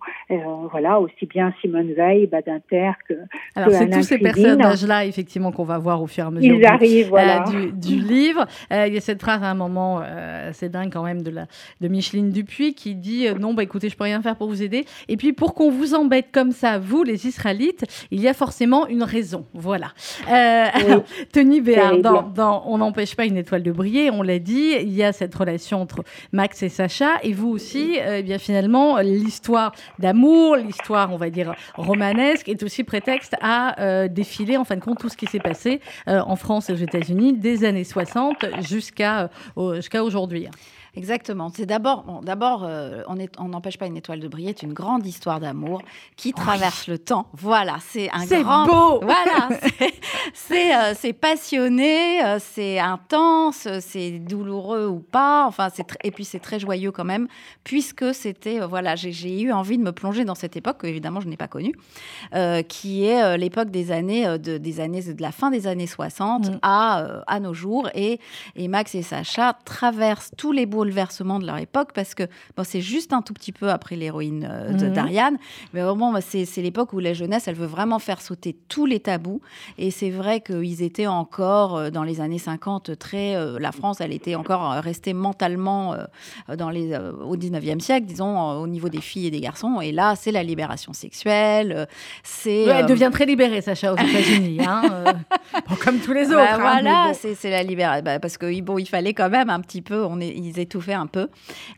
voilà, aussi bien Simone Veil, Badinter que. Alors c'est tous ces personnages-là effectivement qu'on va voir au fur mesure Ils arrivent, voilà. Euh, du, [laughs] livre. Euh, il y a cette phrase à un moment, euh, c'est dingue quand même, de, la, de Micheline Dupuis qui dit Non, bah écoutez, je peux rien faire pour vous aider. Et puis pour qu'on vous embête comme ça, vous, les Israélites, il y a forcément une raison. Voilà. alors, [laughs] Tony Béard, dans, On n'empêche pas une étoile de briller, on l'a dit, il y a cette relation entre Max et Sacha, et vous aussi, eh bien finalement, l'histoire d'amour, l'histoire, on va dire, romanesque, est aussi prétexte à défiler, en fin de compte, tout ce qui s'est passé euh, en France et aux États-Unis des années 60 jusqu'à euh, jusqu'à aujourd'hui. Exactement. C'est d'abord, bon, d'abord, euh, on n'empêche pas une étoile de briller. C'est une grande histoire d'amour qui traverse le temps. Voilà, c'est un grand. C'est beau. Voilà, [laughs] c'est euh, c'est passionné, euh, c'est intense, c'est douloureux ou pas. Enfin, c'est et puis c'est très joyeux quand même, puisque c'était voilà, j'ai eu envie de me plonger dans cette époque que évidemment je n'ai pas connue, qui est l'époque des années de des années de la fin des années 60 mm. à à nos jours et et Max et Sacha traversent tous les beaux bouleversement de leur époque parce que bon, c'est juste un tout petit peu après l'héroïne euh, de mhm. d'Ariane, mais vraiment c'est, l'époque où la jeunesse elle veut vraiment faire sauter tous les tabous. Et c'est vrai qu'ils étaient encore euh, dans les années 50 très euh, la France elle était encore restée mentalement dans les au 19e siècle disons au niveau des filles et des garçons. Et là c'est la libération sexuelle c'est elle devient très libérée Sacha aux États-Unis [laughs] hein, comme tous les bah, autres hein, voilà c'est, la libération bah, parce que bon il fallait quand même un petit peu on est, ils étaient tout fait un peu.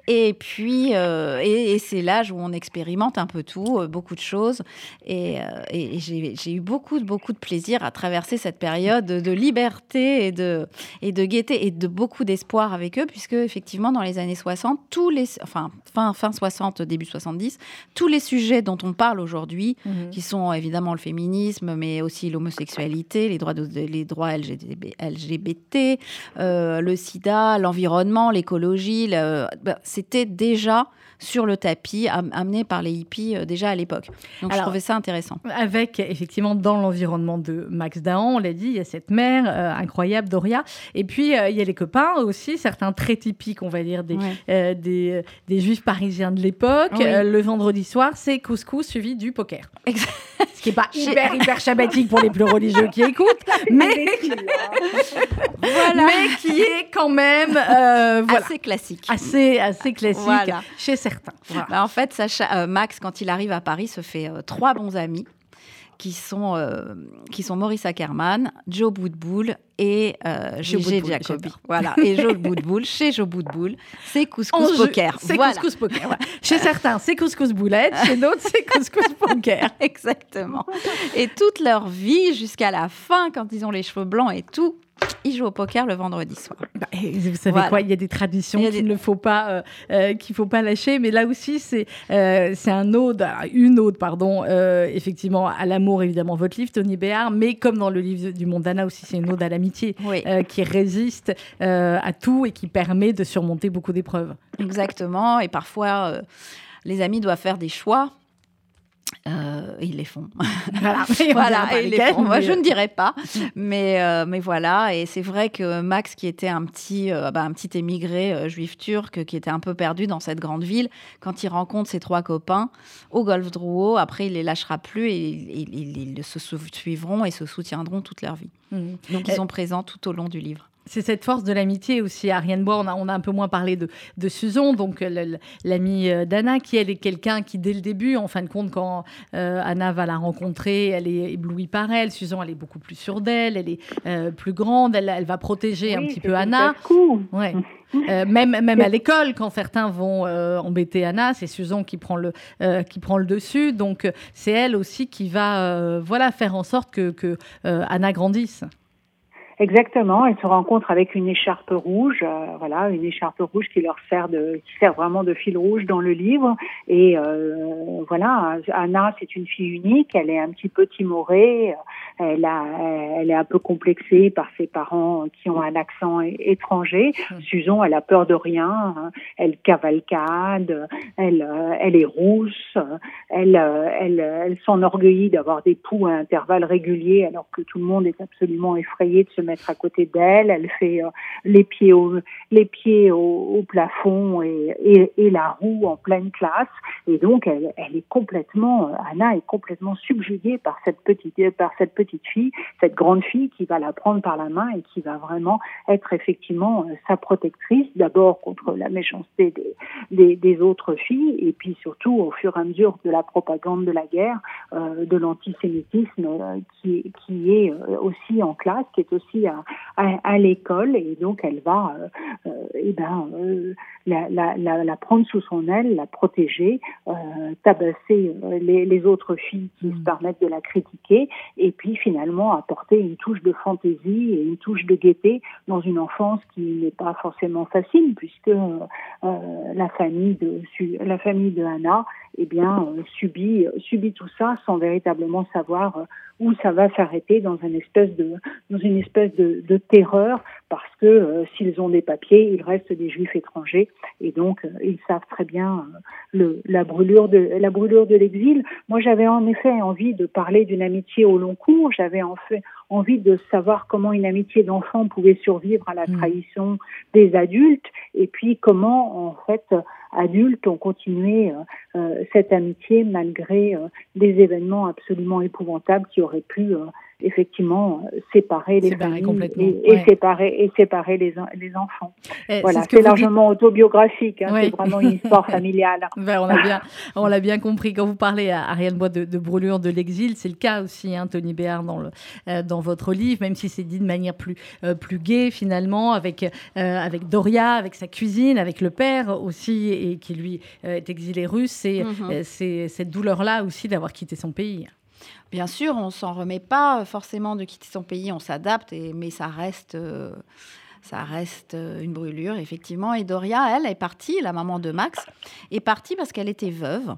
Et puis, euh, et, c'est l'âge où on expérimente un peu tout, euh, beaucoup de choses. Et, euh, et j'ai eu beaucoup, beaucoup de plaisir à traverser cette période de liberté et de, et de gaieté et de beaucoup d'espoir avec eux, puisque effectivement, dans les années 60, tous les, enfin, fin, fin 60, début 70, tous les sujets dont on parle aujourd'hui, mhm. qui sont évidemment le féminisme, mais aussi l'homosexualité, les droits, de, les droits LGBT, le sida, l'environnement, l'écologie, bah, c'était déjà sur le tapis, amené par les hippies euh, déjà à l'époque. Donc je trouvais ça intéressant. Avec effectivement dans l'environnement de Max Dahan, on l'a dit, il y a cette mère euh, incroyable, Doria, et puis euh, il y a les copains aussi, certains très typiques, on va dire, des, des, des, juifs parisiens de l'époque. le vendredi soir, c'est couscous suivi du poker. Ce qui n'est pas [laughs] hyper, hyper shabbatique pour les plus religieux qui écoutent, [laughs] mais, voilà. mais qui est quand même voilà. assez classique. Assez, assez classique chez certains. Bah, en fait, euh, Max, quand il arrive à Paris, se fait euh, trois bons amis qui sont, euh, qui sont Maurice Ackerman, Joe Boudboul et Gégé Jacobi. Voilà, et Joe [laughs] Boudboul, chez Joe Boudboul, c'est couscous poker. C'est couscous poker. Chez certains, c'est couscous boulette, chez d'autres, c'est couscous [laughs] poker. Exactement. Et toute leur vie, jusqu'à la fin, quand ils ont les cheveux blancs et tout, il joue au poker le vendredi soir. Bah, vous savez quoi Il y a des traditions qu'il ne faut pas, euh, euh, qu'il faut pas lâcher. Mais là aussi, c'est euh, c'est un ode, une ode, pardon, effectivement, à l'amour, évidemment, votre livre, Tony Béard. Mais comme dans le livre du Mondana aussi, c'est une ode à l'amitié qui résiste à tout et qui permet de surmonter beaucoup d'épreuves. Exactement. Et parfois, les amis doivent faire des choix Euh, ils les font. Voilà, voilà, et ils les font. [laughs] Moi, je ne dirais pas, mais, euh, mais voilà. Et c'est vrai que Max, qui était un petit, euh, bah, un petit émigré euh, juif turc, qui était un peu perdu dans cette grande ville, quand il rencontre ses trois copains au Golfe Drouot, après, il les lâchera plus et ils, ils- ils se suivront et se soutiendront toute leur vie. Mhm. Donc, ils sont présents tout au long du livre. C'est cette force de l'amitié aussi. Ariane Bois, on a, on a un peu moins parlé de, de Susan, donc euh, l'amie euh, d'Anna, qui elle est quelqu'un qui, dès le début, en fin de compte, quand euh, Anna va la rencontrer, elle est éblouie par elle. Susan, elle est beaucoup plus sûre d'elle, elle est euh, plus grande, elle, elle va protéger un petit peu Anna. Ouais. [laughs] Euh, même même à l'école, quand certains vont embêter Anna, c'est Susan qui prend le qui prend le dessus. Donc c'est elle aussi qui va voilà faire en sorte que, que Anna grandisse. Exactement, elle se rencontre avec une écharpe rouge, euh, voilà, une écharpe rouge qui leur sert de, qui sert vraiment de fil rouge dans le livre. Et euh, voilà, Anna, c'est une fille unique, elle est un petit peu timorée, elle a, elle est un peu complexée par ses parents qui ont un accent étranger. Mm. Susan, elle a peur de rien, hein. elle cavalcade, elle, euh, elle est rousse, elle, euh, elle, elle s'enorgueillit d'avoir des poux à intervalles réguliers alors que tout le monde est absolument effrayé de mettre à côté d'elle. Elle fait euh, les pieds au, les pieds au, plafond et, et, la roue en pleine classe. Et donc, elle, est complètement, euh, Anna est complètement subjuguée par cette petite, par cette petite fille, cette grande fille qui va la prendre par la main et qui va vraiment être effectivement euh, sa protectrice, d'abord contre la méchanceté des, des, autres filles, et puis surtout au fur et à mesure de la propagande de la guerre, euh, de l'antisémitisme euh, qui, qui est euh, aussi en classe, qui est aussi à, à, à l'école, et donc elle va euh, euh, eh ben, euh, la, la, la, la prendre sous son aile, la protéger, euh, tabasser les, les autres filles qui Mm. se permettent de la critiquer, et puis finalement apporter une touche de fantaisie et une touche de gaieté dans une enfance qui n'est pas forcément facile, puisque la famille de la famille de Anna eh bien subit subit tout ça sans véritablement savoir où ça va s'arrêter dans une espèce de dans une espèce de, de terreur parce que euh, s'ils ont des papiers ils restent des juifs étrangers et donc euh, ils savent très bien euh, le la brûlure de la brûlure de l'exil moi j'avais en effet envie de parler d'une amitié au long cours j'avais en fait envie de savoir comment une amitié d'enfant pouvait survivre à la Mm. trahison des adultes et puis comment en fait adultes ont continué euh, euh, cette amitié malgré euh, des événements absolument épouvantables qui auraient pu effectivement euh, séparer les Séparer familles complètement, et, et ouais. séparer et séparer les, les enfants. Eh, Voilà, ce c'est dites. largement autobiographique, hein, Ouais. c'est vraiment une histoire familiale. [laughs] Ben, on l'a bien, on l'a bien compris. Quand vous parlez à Ariane Bois de, de brûlure de l'exil, c'est le cas aussi, hein, Tony Béard, dans, le, euh, dans votre livre, même si c'est dit de manière plus, euh, plus gaie finalement, avec, euh, avec Doria, avec sa cuisine, avec le père aussi, et qui lui est exilé russe. C'est Mhm. euh, c'est cette douleur-là aussi d'avoir quitté son pays. Bien sûr, on s'en remet pas forcément de quitter son pays, on s'adapte, mais ça reste, euh, ça reste euh, une brûlure, effectivement. Et Doria, elle, est partie, la maman de Max, est partie parce qu'elle était veuve.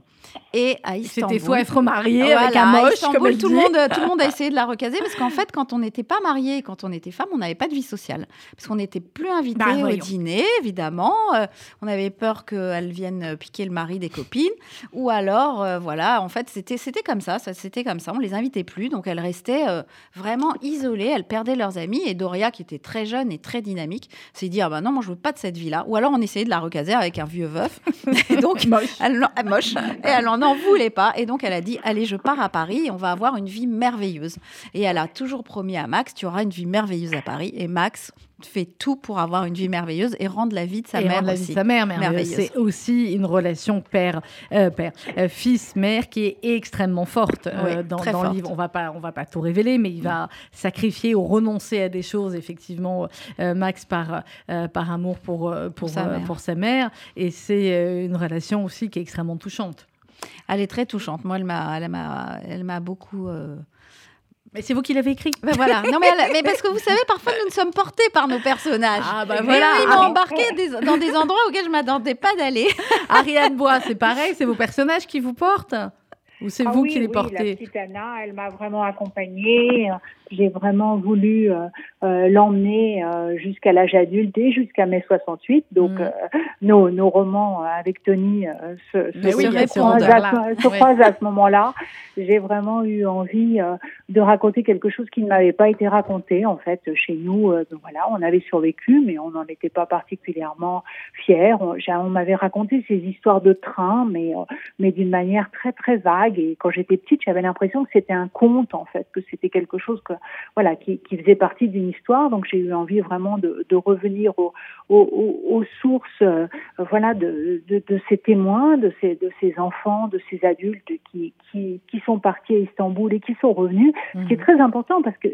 Et à Istanbul... C'était soit être marié Voilà, avec un moche, Istanbul, comme elle tout, le monde, tout le monde a essayé de la recaser parce qu'en fait, quand on n'était pas marié, quand on était femme, on n'avait pas de vie sociale. Parce qu'on n'était plus invité Bah, au voyons. dîner, évidemment. Euh, on avait peur qu'elle vienne piquer le mari des copines. Ou alors, euh, voilà, en fait, c'était c'était comme ça, ça c'était comme ça. On les invitait plus. Donc, elles restaient euh, vraiment isolées. Elles perdaient leurs amis. Et Doria, qui était très jeune et très dynamique, s'est dit Ah ben non, moi, je veux pas de cette vie-là. Ou alors, on essayait de la recaser avec un vieux veuf. [laughs] et donc, Moche. elle n'en- moche. Et elle en en voulait pas. Et donc, elle a dit Allez, je pars à Paris et on va avoir une vie merveilleuse. Et elle a toujours promis à Max Tu auras une vie merveilleuse à Paris. Et Max fait tout pour avoir une vie merveilleuse et rendre la vie de sa et mère vie aussi. de sa mère merveilleuse. C'est aussi une relation père, euh, père euh, fils, mère qui est extrêmement forte euh, Oui, dans, dans le livre. On va pas, on va pas tout révéler, mais il va sacrifier ou renoncer à des choses effectivement, Max par par amour pour pour, sa mère. pour sa mère. Et c'est une relation aussi qui est extrêmement touchante. Elle est très touchante. Moi, elle m'a, elle m'a, elle m'a beaucoup. Mais c'est vous qui l'avez écrit. Ben voilà. Non mais, elle- mais parce que vous savez, parfois nous sommes portés par nos personnages. Ah, bah Et voilà. Ils m'ont embarqué des- dans des endroits auxquels je m'attendais pas d'aller. [laughs] Ariane Bois, c'est pareil, c'est vos personnages qui vous portent. ou c'est Ah vous oui, qui les oui, portez La petite Anna, elle m'a vraiment accompagnée. J'ai vraiment voulu euh, euh, l'emmener euh, jusqu'à l'âge adulte et jusqu'à mai 68. Donc, Mm. euh, nos, nos romans avec Tony euh, se, se, oui, se croisent, à, ce- se croisent à ce moment-là. J'ai vraiment eu envie euh, de raconter quelque chose qui ne m'avait pas été raconté, en fait, chez nous. Euh, voilà, on avait survécu, mais on n'en était pas particulièrement fiers. On, on m'avait raconté ces histoires de train, mais, mais d'une manière très, très vague. Et quand j'étais petite, j'avais l'impression que c'était un conte, en fait, que c'était quelque chose que, voilà, qui, qui faisait partie d'une histoire. Donc j'ai eu envie vraiment de, de revenir au, aux, sources, euh, voilà, de, de, de ces témoins, de ces, de ces enfants, de ces adultes qui, qui, qui sont partis à Istanbul et qui sont revenus. Ce qui est Mhm. très important parce que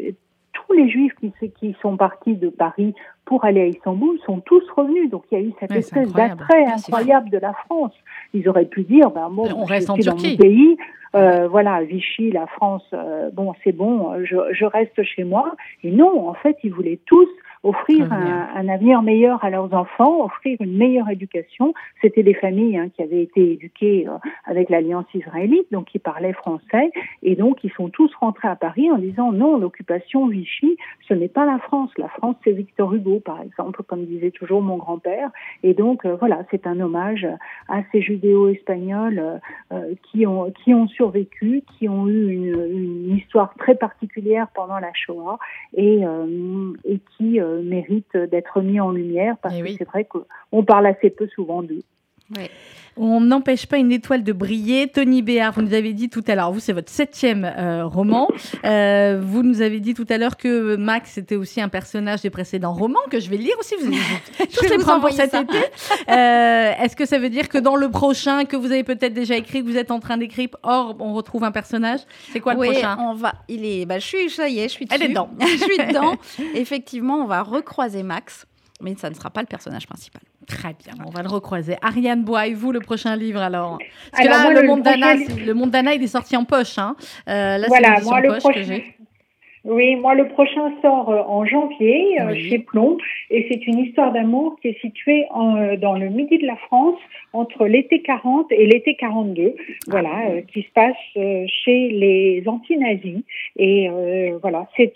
tous les juifs qui, qui sont partis de Paris pour aller à Istanbul sont tous revenus. Donc il y a eu cette espèce d'attrait Ah, incroyable de la France. Ils auraient pu dire, ben bon, On je reste en suis dans Turquie. mon pays, euh, voilà, Vichy, la France, euh, bon, c'est bon, je, je reste chez moi. Et non, en fait, ils voulaient tous offrir un, un avenir meilleur à leurs enfants, offrir une meilleure éducation. C'était des familles hein, qui avaient été éduquées euh, avec l'Alliance israélite, donc qui parlaient français, et donc ils sont tous rentrés à Paris en disant non, l'occupation Vichy, ce n'est pas la France. La France, c'est Victor Hugo, par exemple, comme disait toujours mon grand-père. Et donc euh, voilà, c'est un hommage à ces judéo-espagnols euh, euh, qui ont qui ont survécu, qui ont eu une, une histoire très particulière pendant la Shoah et euh, et qui euh, méritent d'être mis en lumière parce Eh que oui. c'est vrai qu'on parle assez peu souvent d'eux. On n'empêche pas une étoile de briller. Tony Béard, vous nous avez dit tout à l'heure, vous c'est votre septième euh, roman. Euh, vous nous avez dit tout à l'heure que Max était aussi un personnage des précédents romans que je vais lire aussi. Vous [laughs] tous les prendre pour cet ça. été. Euh, Est-ce que ça veut dire que dans le prochain que vous avez peut-être déjà écrit, que vous êtes en train d'écrire, or on retrouve un personnage? C'est quoi le oui, prochain? on va. Il est. Bah, je suis. Ça y est, je suis. Elle est dedans. [laughs] je suis dedans. [laughs] Effectivement, on va recroiser Max, mais ça ne sera pas le personnage principal. Très bien, on va le recroiser. Ariane Bois, et vous le prochain livre alors? Parce que Alors, là, moi, le, le monde prochain c'est- le monde d'Anna, il est sorti en poche. Hein. Euh, là, Voilà, c'est moi, le poche que j'ai. Oui, moi le prochain sort euh, en janvier euh, Oui. chez Plomb et c'est une histoire d'amour qui est située en, euh, dans le midi de la France entre l'été 40 et l'été 42, voilà, euh, qui se passe euh, chez les anti-nazis et euh, voilà, c'est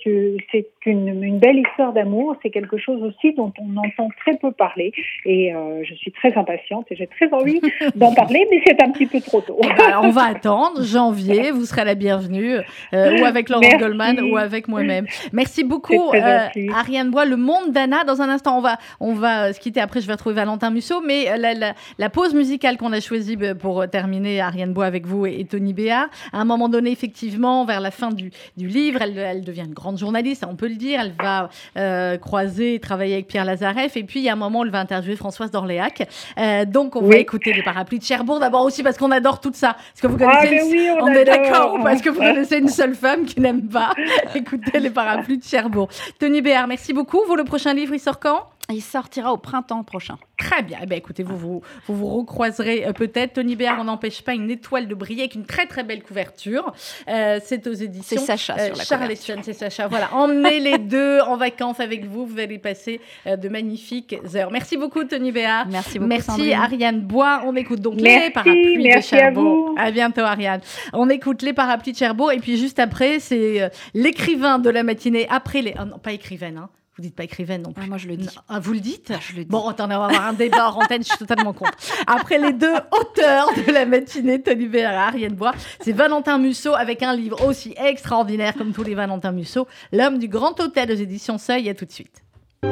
c'est une, une belle histoire d'amour, c'est quelque chose aussi dont on entend très peu parler et je suis très impatiente et j'ai très envie [laughs] d'en parler, mais c'est un petit peu trop tôt. Eh ben, alors, on va attendre janvier, vous serez la bienvenue, ou avec Laurent Merci. Goldman, ou avec [laughs] moi-même. Merci beaucoup, euh. Ariane Bois. Le monde d'Anna, dans un instant, on va, on va euh, se quitter. Après, je vais retrouver Valentin Musso, mais euh, la, la- la pause musicale qu'on a choisie euh, pour terminer, Ariane Bois avec vous et, et Tony Béard, à un moment donné, effectivement, vers la fin du, du livre, elle, elle devient une grande journaliste, on peut le dire. Elle va euh, croiser et travailler avec Pierre Lazareff, et puis a un moment elle va interviewer Françoise d'Orléac. Euh, donc, on va écouter les parapluies de Cherbourg, d'abord aussi parce qu'on adore tout ça. Parce que vous Ah, connaissez oui, on, on est d'accord parce que vous connaissez une seule femme qui n'aime pas [laughs] écouter les parapluies de Cherbourg. Tony Béard, merci beaucoup. Vous, le prochain livre, il sort quand? Il sortira au printemps prochain. Très bien. Eh bien, écoutez, vous vous, vous, vous recroiserez euh, peut-être. Tony Béard, on n'empêche pas une étoile de briller avec une très très belle couverture. Euh, c'est aux éditions. C'est Sacha sur la Charles couverture. Eston, c'est Sacha. Voilà, emmenez les [laughs] deux en vacances avec vous. Vous allez passer euh, de magnifiques heures. Merci beaucoup, Tony Béard. Merci beaucoup. Merci Sandrine. Ariane Bois. On écoute donc les parapluies merci de à Cherbourg. vous. À bientôt Ariane. On écoute les parapluies de Cherbourg et puis juste après c'est euh, l'écrivain de la matinée après les ah non pas écrivaine hein. Vous dites pas écrivaine non plus. Ah, moi, je le dis. Ah, vous le dites Je le dis. Bon, attendez, on va avoir un débat en antenne, je suis totalement contre. Après les deux auteurs de la matinée, Tony Béard et Ariane Bois, c'est Valentin Musso avec un livre aussi extraordinaire comme tous les Valentin Musso, L'homme du grand hôtel aux éditions Seuil. À tout de suite. Nous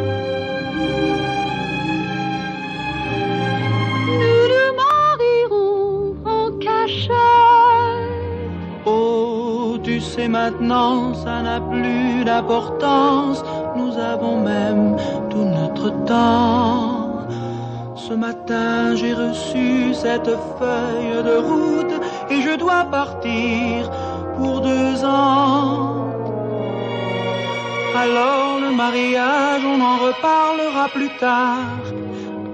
nous marierons en cachette. Oh, tu sais maintenant, ça n'a plus d'importance. Nous avons même tout notre temps. Ce matin, j'ai reçu cette feuille de route et je dois partir pour deux ans. Alors le mariage, on en reparlera plus tard.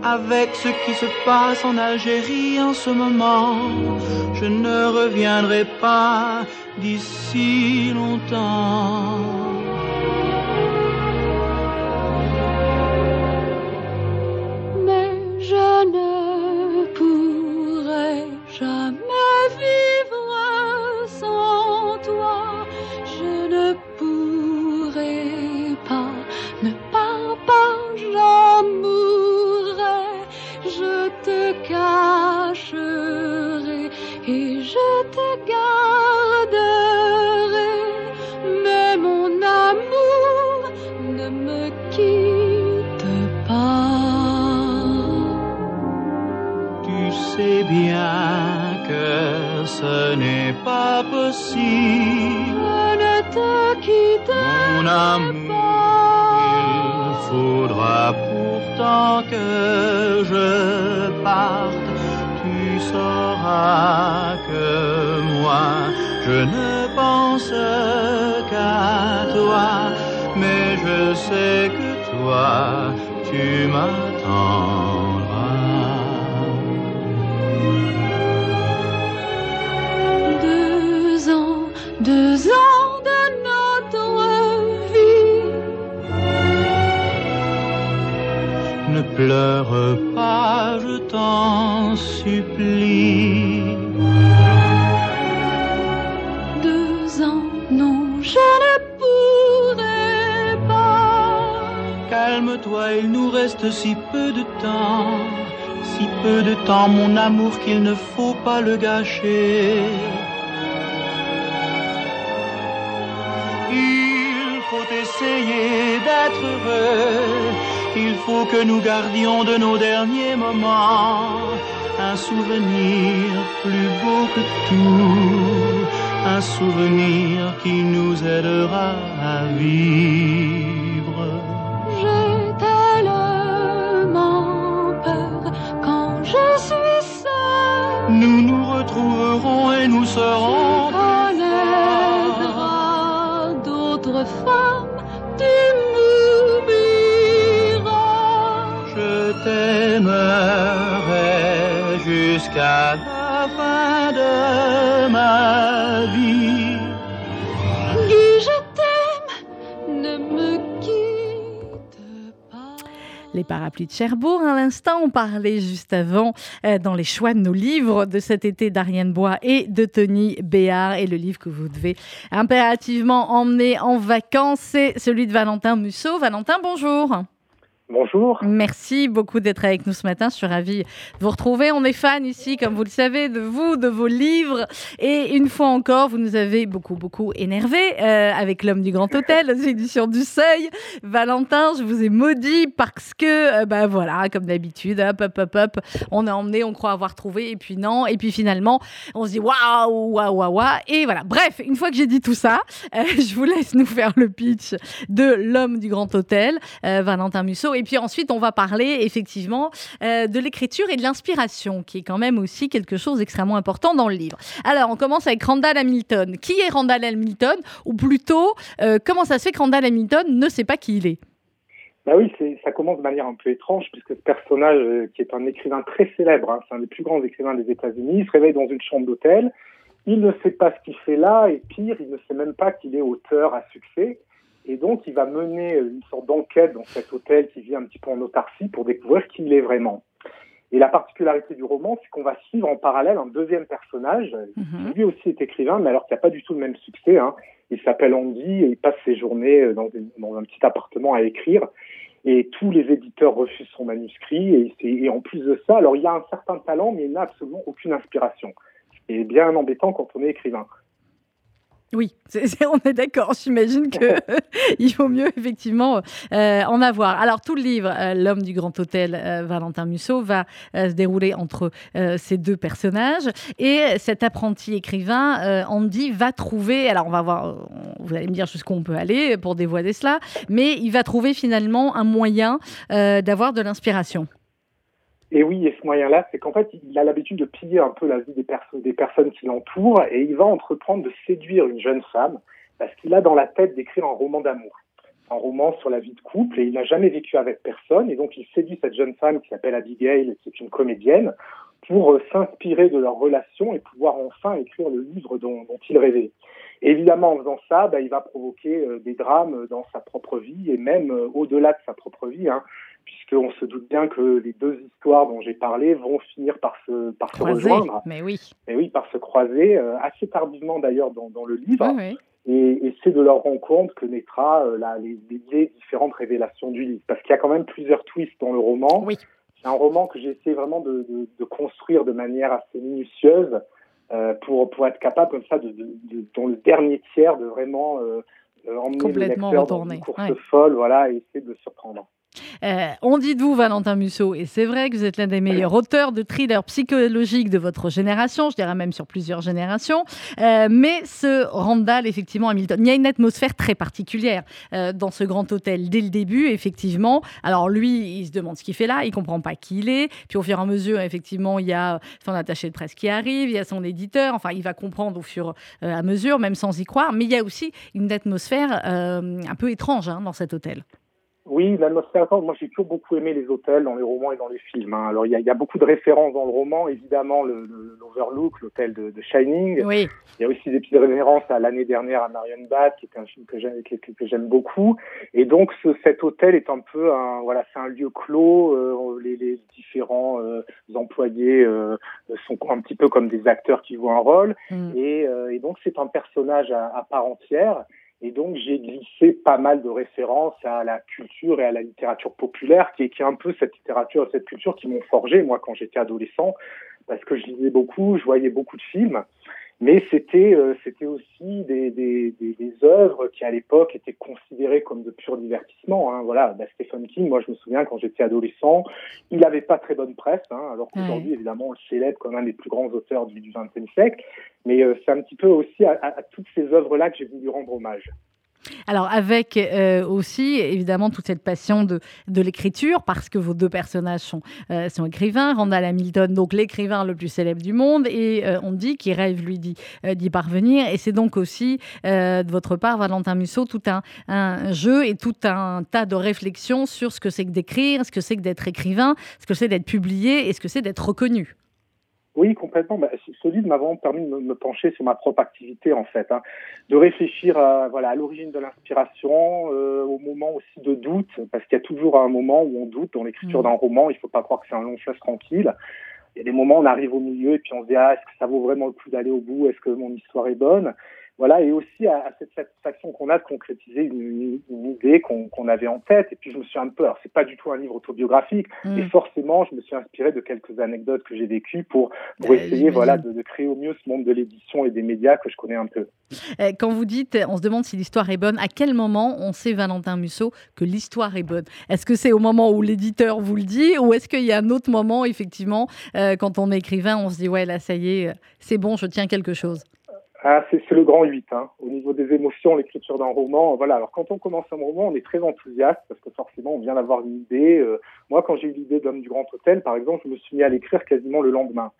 Avec ce qui se passe en Algérie en ce moment, je ne reviendrai pas d'ici longtemps. je ne pourrai jamais vivre sans toi. Je ne pourrai pas ne pars pas, j'en. Je te cacherai et je te garderai. Bien que ce n'est pas possible. Ne te quitterai Mon amour, il faudra pourtant que je parte. Tu sauras que moi, je ne pense qu'à toi, mais je sais que toi, tu m'attendras. Deux ans de notre vie. Ne pleure pas, je t'en supplie. Deux ans, non, je ne pourrai pas. Calme-toi, il nous reste si peu de temps, si peu de temps, mon amour, qu'il ne faut pas le gâcher. Essayer d'être heureux, il faut que nous gardions de nos derniers moments un souvenir plus beau que tout, un souvenir qui nous aidera à vivre. J'ai tellement peur quand je suis seule. Nous nous retrouverons et nous serons jusqu'à la fin de ma vie. Guy, je t'aime, ne me quitte pas. Les parapluies de Cherbourg, à l'instant, on parlait juste avant euh, dans les choix de nos livres de cet été d'Ariane Bois et de Tony Béard. Et le livre que vous devez impérativement emmener en vacances, c'est celui de Valentin Musso. Valentin, bonjour. Bonjour. Merci beaucoup d'être avec nous ce matin. Je suis ravie de vous retrouver. On est fan ici, comme vous le savez, de vous, de vos livres. Et une fois encore, vous nous avez beaucoup, beaucoup énervé euh, avec L'homme du Grand Hôtel, aux éditions du Seuil. Valentin, je vous ai maudit parce que, euh, bah voilà, comme d'habitude, hop, hop, hop, hop, on a emmené, on croit avoir trouvé, et puis non. Et puis finalement, on se dit waouh, waouh, waouh, waouh. Et voilà. Bref, une fois que j'ai dit tout ça, euh, [laughs] je vous laisse nous faire le pitch de L'homme du Grand Hôtel, euh, Valentin Musso. Et puis ensuite, on va parler effectivement euh, de l'écriture et de l'inspiration, qui est quand même aussi quelque chose d'extrêmement important dans le livre. Alors, on commence avec Randall Hamilton. Qui est Randall Hamilton? Ou plutôt, euh, comment ça se fait que Randall Hamilton ne sait pas qui il est? Bah oui, ça commence de manière un peu étrange puisque ce personnage, euh, qui est un écrivain très célèbre, hein, c'est un des plus grands écrivains des États-Unis, se réveille dans une chambre d'hôtel. Il ne sait pas ce qu'il fait là et pire, il ne sait même pas qu'il est auteur à succès. Et donc, il va mener euh, une sorte d'enquête dans cet hôtel qui vit un petit peu en autarcie pour découvrir qui il est vraiment. Et la particularité du roman, c'est qu'on va suivre en parallèle un deuxième personnage, euh, qui lui aussi est écrivain, mais alors qui n'a pas du tout le même succès. Hein. Il s'appelle Andy et il passe ses journées euh, dans, un petit appartement à écrire. Et tous les éditeurs refusent son manuscrit. Et, c'est- et en plus de ça, alors il a un certain talent, mais il n'a absolument aucune inspiration. Et bien embêtant quand on est écrivain. Oui, [laughs] on est d'accord. J'imagine que [laughs] il vaut mieux effectivement euh, en avoir. Alors tout le livre, euh, L'homme du grand hôtel, euh, Valentin Musso, va se dérouler entre ces deux personnages et cet apprenti écrivain, Andy, va trouver. Alors on va voir. Vous allez me dire jusqu'où on peut aller pour dévoiler cela, mais il va trouver finalement un moyen d'avoir de l'inspiration. Et oui, et ce moyen-là, c'est qu'en fait, il a l'habitude de piller un peu la vie des, perso- des personnes qui l'entourent et il va entreprendre de séduire une jeune femme parce qu'il a dans la tête d'écrire un roman d'amour, un roman sur la vie de couple et il n'a jamais vécu avec personne et donc il séduit cette jeune femme qui s'appelle Abigail, qui est une comédienne, pour euh, s'inspirer de leur relation et pouvoir enfin écrire le livre dont, dont il rêvait. Évidemment, en faisant ça, bah, il va provoquer euh, des drames dans sa propre vie et même euh, au-delà de sa propre vie. Hein puisqu'on se doute bien que les deux histoires dont j'ai parlé vont finir par se, par se Croisé, rejoindre. mais oui. Et oui, par se croiser, euh, assez tardivement d'ailleurs dans, dans le livre. Oui, oui. Et, et c'est de leur rencontre que naîtra euh, la, les, différentes révélations du livre. Parce qu'il y a quand même plusieurs twists dans le roman. Oui. C'est un roman que j'ai essayé vraiment de, de, de, construire de manière assez minutieuse euh, pour, pour être capable, comme ça, de, dans le dernier tiers, de vraiment emmener le lecteur retourné. dans une course ouais. folle voilà, et essayer de le surprendre. Euh, on dit d'où Valentin Musso, et c'est vrai que vous êtes l'un des meilleurs auteurs de thrillers psychologiques de votre génération, je dirais même sur plusieurs générations. Euh, mais ce Randall, effectivement, Hamilton, il y a une atmosphère très particulière euh, dans ce grand hôtel dès le début, effectivement. Alors lui, il se demande ce qu'il fait là, il comprend pas qui il est. Puis au fur et à mesure, effectivement, il y a son attaché de presse qui arrive, il y a son éditeur. Enfin, il va comprendre au fur et à mesure, même sans y croire. Mais il y a aussi une atmosphère un peu étrange hein, dans cet hôtel. Oui, l'atmosphère. Moi, j'ai toujours beaucoup aimé les hôtels dans les romans et dans les films. Hein. Alors, il y, a, beaucoup de références dans le roman. Évidemment, l'Overlook, l'hôtel de, Shining. Oui. Il y a aussi des petites références à l'année dernière à Marion Bad, qui est un film que j'aime beaucoup. Et donc, ce, cet hôtel est un peu un voilà, c'est un lieu clos. Euh, les, les, différents euh, employés euh, sont un petit peu comme des acteurs qui jouent un rôle. Mm. Et, et, donc, c'est un personnage à, à part entière. Et donc, j'ai glissé pas mal de références à la culture et à la littérature populaire, qui est, un peu cette littérature et cette culture qui m'ont forgé, moi, quand j'étais adolescent, parce que je lisais beaucoup, je voyais beaucoup de films. Mais c'était euh, c'était aussi des, des, des, des, œuvres qui à l'époque étaient considérées comme de pur divertissement. Hein. Voilà, bah, Stephen King, moi je me souviens quand j'étais adolescent, il n'avait pas très bonne presse, hein, alors qu'aujourd'hui évidemment on le célèbre comme un des plus grands auteurs du XXe siècle. Mais euh, c'est un petit peu aussi à, à toutes ces œuvres-là que j'ai voulu rendre hommage. Alors avec euh, aussi évidemment toute cette passion de, de l'écriture parce que vos deux personnages sont, euh, sont écrivains, Randall Hamilton donc l'écrivain le plus célèbre du monde et euh, on dit qu'il rêve lui d'y, parvenir et c'est donc aussi de votre part Valentin Musso tout un, un, jeu et tout un tas de réflexions sur ce que c'est que d'écrire, ce que c'est que d'être écrivain, ce que c'est d'être publié et ce que c'est d'être reconnu. Oui, complètement. Bah, ce livre m'a vraiment permis de me, pencher sur ma propre activité, en fait, hein. de réfléchir à, voilà, à l'origine de l'inspiration, euh, au moment aussi de doute, parce qu'il y a toujours un moment où on doute dans l'écriture mmh. d'un roman. Il ne faut pas croire que c'est un long fleuve tranquille. Il y a des moments où on arrive au milieu et puis on se dit ah, est-ce que ça vaut vraiment le coup d'aller au bout? Est-ce que mon histoire est bonne? Voilà, et aussi à, cette satisfaction qu'on a de concrétiser une, idée qu'on avait en tête. Et puis je me suis un peu, alors c'est pas du tout un livre autobiographique, mm. mais forcément je me suis inspiré de quelques anecdotes que j'ai vécues pour, pour essayer voilà, de, créer au mieux ce monde de l'édition et des médias que je connais un peu. Euh, quand vous dites, on se demande si l'histoire est bonne, à quel moment on sait, Valentin Musso, que l'histoire est bonne? Est-ce que c'est au moment où l'éditeur vous le dit ou est-ce qu'il y a un autre moment, effectivement, euh, quand on est écrivain, on se dit, ouais, là, ça y est, c'est bon, je tiens quelque chose? Ah, c'est le grand 8. Hein. Au niveau des émotions, l'écriture d'un roman, voilà. Alors quand on commence un roman, on est très enthousiaste parce que forcément, on vient d'avoir une idée. Euh, moi, quand j'ai eu l'idée d'Homme du Grand Hôtel, par exemple, je me suis mis à l'écrire quasiment le lendemain.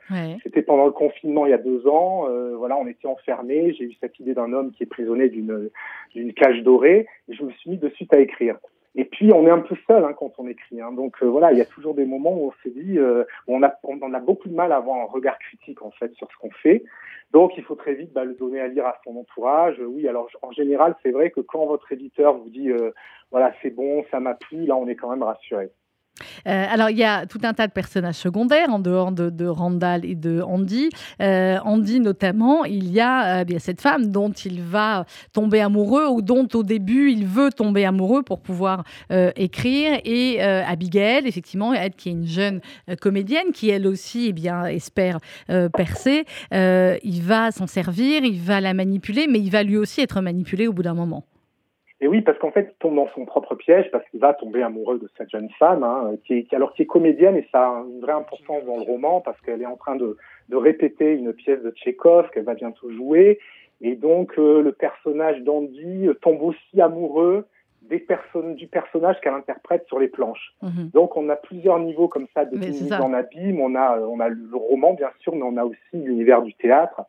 C'était pendant le confinement il y a deux ans. Euh, voilà, on était enfermés. J'ai eu cette idée d'un homme qui est prisonnier d'une d'une cage dorée et je me suis mis de suite à écrire. Et puis on est un peu seul hein, quand on écrit. Hein. Donc euh, voilà, il y a toujours des moments où on s'est dit, euh, on, a, on a beaucoup de mal à avoir un regard critique en fait sur ce qu'on fait. Donc il faut très vite bah, le donner à lire à son entourage. Oui, alors en général, c'est vrai que quand votre éditeur vous dit, euh, voilà, c'est bon, ça m'a plu, là on est quand même rassuré. Euh, alors, il y a tout un tas de personnages secondaires en dehors de, Randall et de Andy. Euh, Andy, notamment, il y a euh, bien cette femme dont il va tomber amoureux ou dont au début il veut tomber amoureux pour pouvoir écrire. Et Abigail, effectivement, qui est une jeune comédienne qui, elle aussi, eh bien, espère percer. il va s'en servir, il va la manipuler, mais il va lui aussi être manipulé au bout d'un moment. Et oui, parce qu'en fait, il tombe dans son propre piège, parce qu'il va tomber amoureux de cette jeune femme, hein, qui, est, alors qui est comédienne, et ça a une vraie importance dans le roman, parce qu'elle est en train de, de répéter une pièce de Tchekhov qu'elle va bientôt jouer. Et donc, euh, le personnage d'Andy tombe aussi amoureux des personnes, du personnage qu'elle interprète sur les planches. Mhm. Donc, on a plusieurs niveaux comme ça de mise en abîme. On a, on a le roman, bien sûr, mais on a aussi l'univers du théâtre.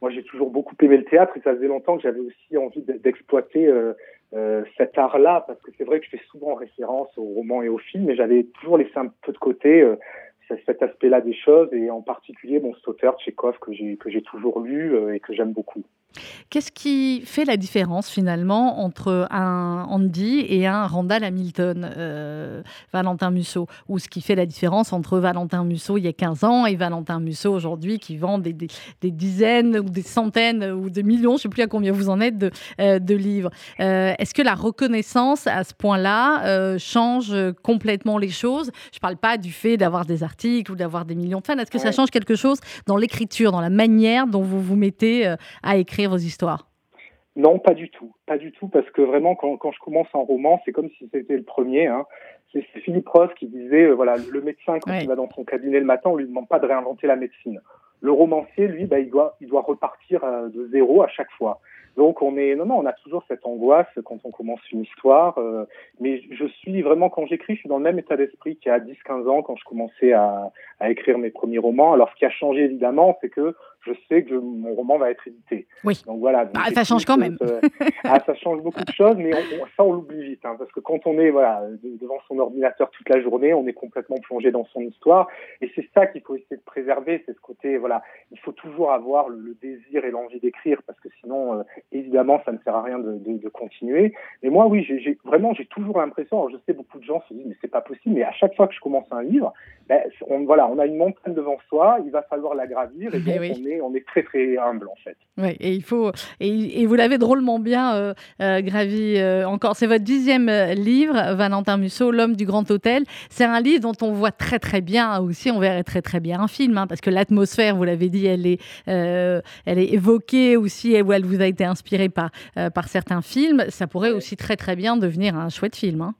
Moi, j'ai toujours beaucoup aimé le théâtre et ça faisait longtemps que j'avais aussi envie d'exploiter euh, euh, cet art-là, parce que c'est vrai que je fais souvent référence aux romans et aux films, mais j'avais toujours laissé un peu de côté euh, cet aspect-là des choses, et en particulier mon auteur Tchekhov que j'ai que j'ai toujours lu euh, et que j'aime beaucoup. Qu'est-ce qui fait la différence finalement entre un Andy et un Randall Hamilton, euh, Valentin Musso? Ou ce qui fait la différence entre Valentin Musso il y a 15 ans et Valentin Musso aujourd'hui qui vend des, des, dizaines ou des centaines ou des millions, je ne sais plus à combien vous en êtes, de, euh, de livres. Euh, est-ce que la reconnaissance à ce point-là change complètement les choses? Je ne parle pas du fait d'avoir des articles ou d'avoir des millions de fans. Est-ce que ça change quelque chose dans l'écriture, dans la manière dont vous vous mettez à écrire? Vos histoires? Non, pas du tout. Pas du tout, parce que vraiment, quand, je commence un roman, c'est comme si c'était le premier. Hein. c'est Philippe Ross qui disait, euh, voilà, le médecin, quand il va dans son cabinet le matin, on lui demande pas de réinventer la médecine. Le romancier, lui, bah, il, doit, il doit repartir euh, de zéro à chaque fois. Donc on est non non on a toujours cette angoisse quand on commence une histoire euh, mais je suis vraiment quand j'écris je suis dans le même état d'esprit qu'il y a 10 15 ans quand je commençais à, à écrire mes premiers romans alors ce qui a changé évidemment c'est que je sais que mon roman va être édité. Oui. Donc voilà. Ah, ça change quand même. Euh, ah, ça change beaucoup de choses, mais on, ça on l'oublie vite, hein, parce que quand on est voilà devant son ordinateur toute la journée, on est complètement plongé dans son histoire, et c'est ça qu'il faut essayer de préserver, c'est ce côté voilà, il faut toujours avoir le, désir et l'envie d'écrire, parce que sinon, euh, évidemment, ça ne sert à rien de, de, de continuer. Mais moi, oui, j'ai vraiment, j'ai toujours l'impression, alors je sais beaucoup de gens se disent mais c'est pas possible, mais à chaque fois que je commence un livre, ben, on, voilà, on a une montagne devant soi, il va falloir la gravir, et [laughs] donc on est on est très très humble en fait. Oui, et il faut et, vous l'avez drôlement bien euh, euh, gravi euh, encore. C'est votre dixième livre, Valentin Musso, L'homme du grand hôtel. C'est un livre dont on voit très très bien aussi, on verrait très très bien un film, hein, parce que l'atmosphère, vous l'avez dit, elle est elle est évoquée aussi, où elle vous a été inspirée par par certains films. Ça pourrait aussi très très bien devenir un chouette film. Hein.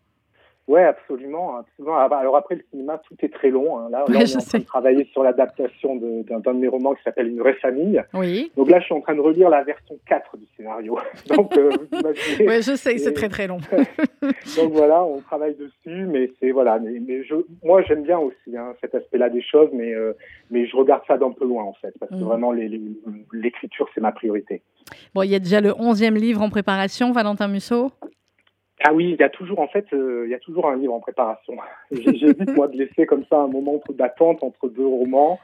Ouais, absolument, absolument. Ah, bah, alors après le cinéma, tout est très long. Hein. Là, on est en train de travailler sur l'adaptation d'un de, mes romans qui s'appelle Une vraie famille. Oui. Donc là, je suis en train de relire la version 4 du scénario. [laughs] Donc, euh, vous imaginez. Oui, je sais, c'est très très long. [laughs] Donc voilà, on travaille dessus, mais c'est voilà. Mais, mais je, moi, j'aime bien aussi hein, cet aspect-là des choses, mais euh, mais je regarde ça d'un peu loin en fait, parce que mm. vraiment l'écriture, c'est ma priorité. Bon, il y a déjà le 11e livre en préparation, Valentin Musso? Ah oui, il y a toujours en fait, euh, il y a toujours un livre en préparation. [laughs] J'évite moi de laisser comme ça un moment d'attente entre deux romans.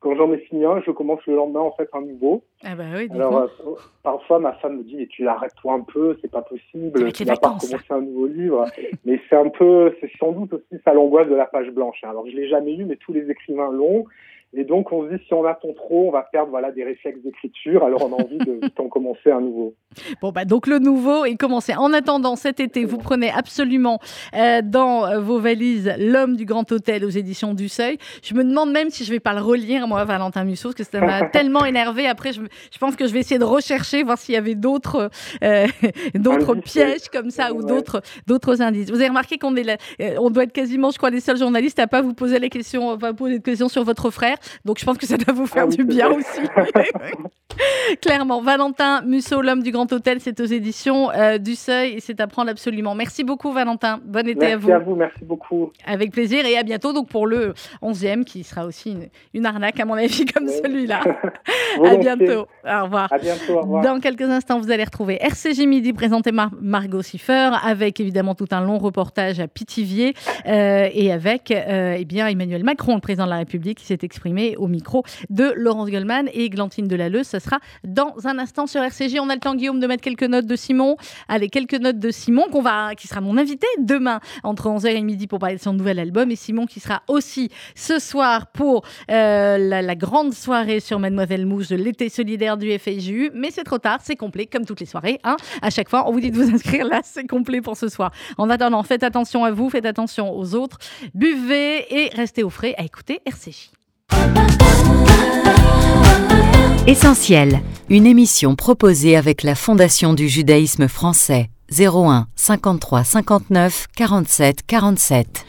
Quand j'en ai fini un, je commence le lendemain en fait un nouveau. Ah bah oui. Alors euh, parfois ma femme me dit mais tu arrêtes toi un peu, c'est pas possible, tu vas pas recommencer un nouveau livre. mais c'est un peu, c'est sans doute aussi ça l'angoisse de la page blanche. Hein. Alors je l'ai jamais eu, mais tous les écrivains l'ont. Et donc, on se dit, si on attend trop, on va perdre voilà, des réflexes d'écriture. Alors, on a envie de [laughs] en commencer un nouveau. Bon, bah, donc le nouveau est commencé. En attendant, cet été, vous prenez absolument euh, dans euh, vos valises L'homme du Grand Hôtel aux éditions du Seuil. Je me demande même si je vais pas le relire, moi, Valentin Musso, parce que ça m'a [laughs] tellement énervé. Après, je, je, pense que je vais essayer de rechercher, voir s'il y avait d'autres euh, [laughs] d'autres pièges comme ça ou d'autres d'autres indices. Vous avez remarqué qu'on est là, on doit être quasiment, je crois, les seuls journalistes à pas vous poser les questions, pas poser de questions sur votre frère. Donc je pense que ça doit vous faire ah du bien aussi. [laughs] Clairement. Valentin Musso, l'homme du Grand Hôtel, c'est aux éditions euh, du Seuil et c'est à prendre absolument. Merci beaucoup Valentin. Bon été à vous. Merci à vous, merci beaucoup. Avec plaisir et à bientôt donc pour le 11e qui sera aussi une, arnaque à mon avis [laughs] comme celui-là. [laughs] à bientôt. Au revoir. À bientôt. Au revoir. Dans quelques instants, vous allez retrouver RCJ Midi présenté par Margot Siffer avec évidemment tout un long reportage à Pithiviers euh, et avec euh, eh bien Emmanuel Macron, le président de la République, qui s'est exprimé au micro de Laurence Goldman et Glantine Delalleux. Ce sera dans un instant sur RCJ. On a le temps, Guillaume, de mettre quelques notes de Simon. Allez, quelques notes de Simon, qu'on va, qui sera mon invité demain entre 11h et midi pour parler de son nouvel album. Et Simon qui sera aussi ce soir pour euh, la, grande soirée sur Mademoiselle Mouche de l'été solidaire du FIJU. Mais c'est trop tard, c'est complet, comme toutes les soirées. Hein. À chaque fois, on vous dit de vous inscrire. Là, c'est complet pour ce soir. En attendant, faites attention à vous, faites attention aux autres. Buvez et restez au frais à écouter RCJ. Essentiel, une émission proposée avec la Fondation du judaïsme français 01 53 59 47 47.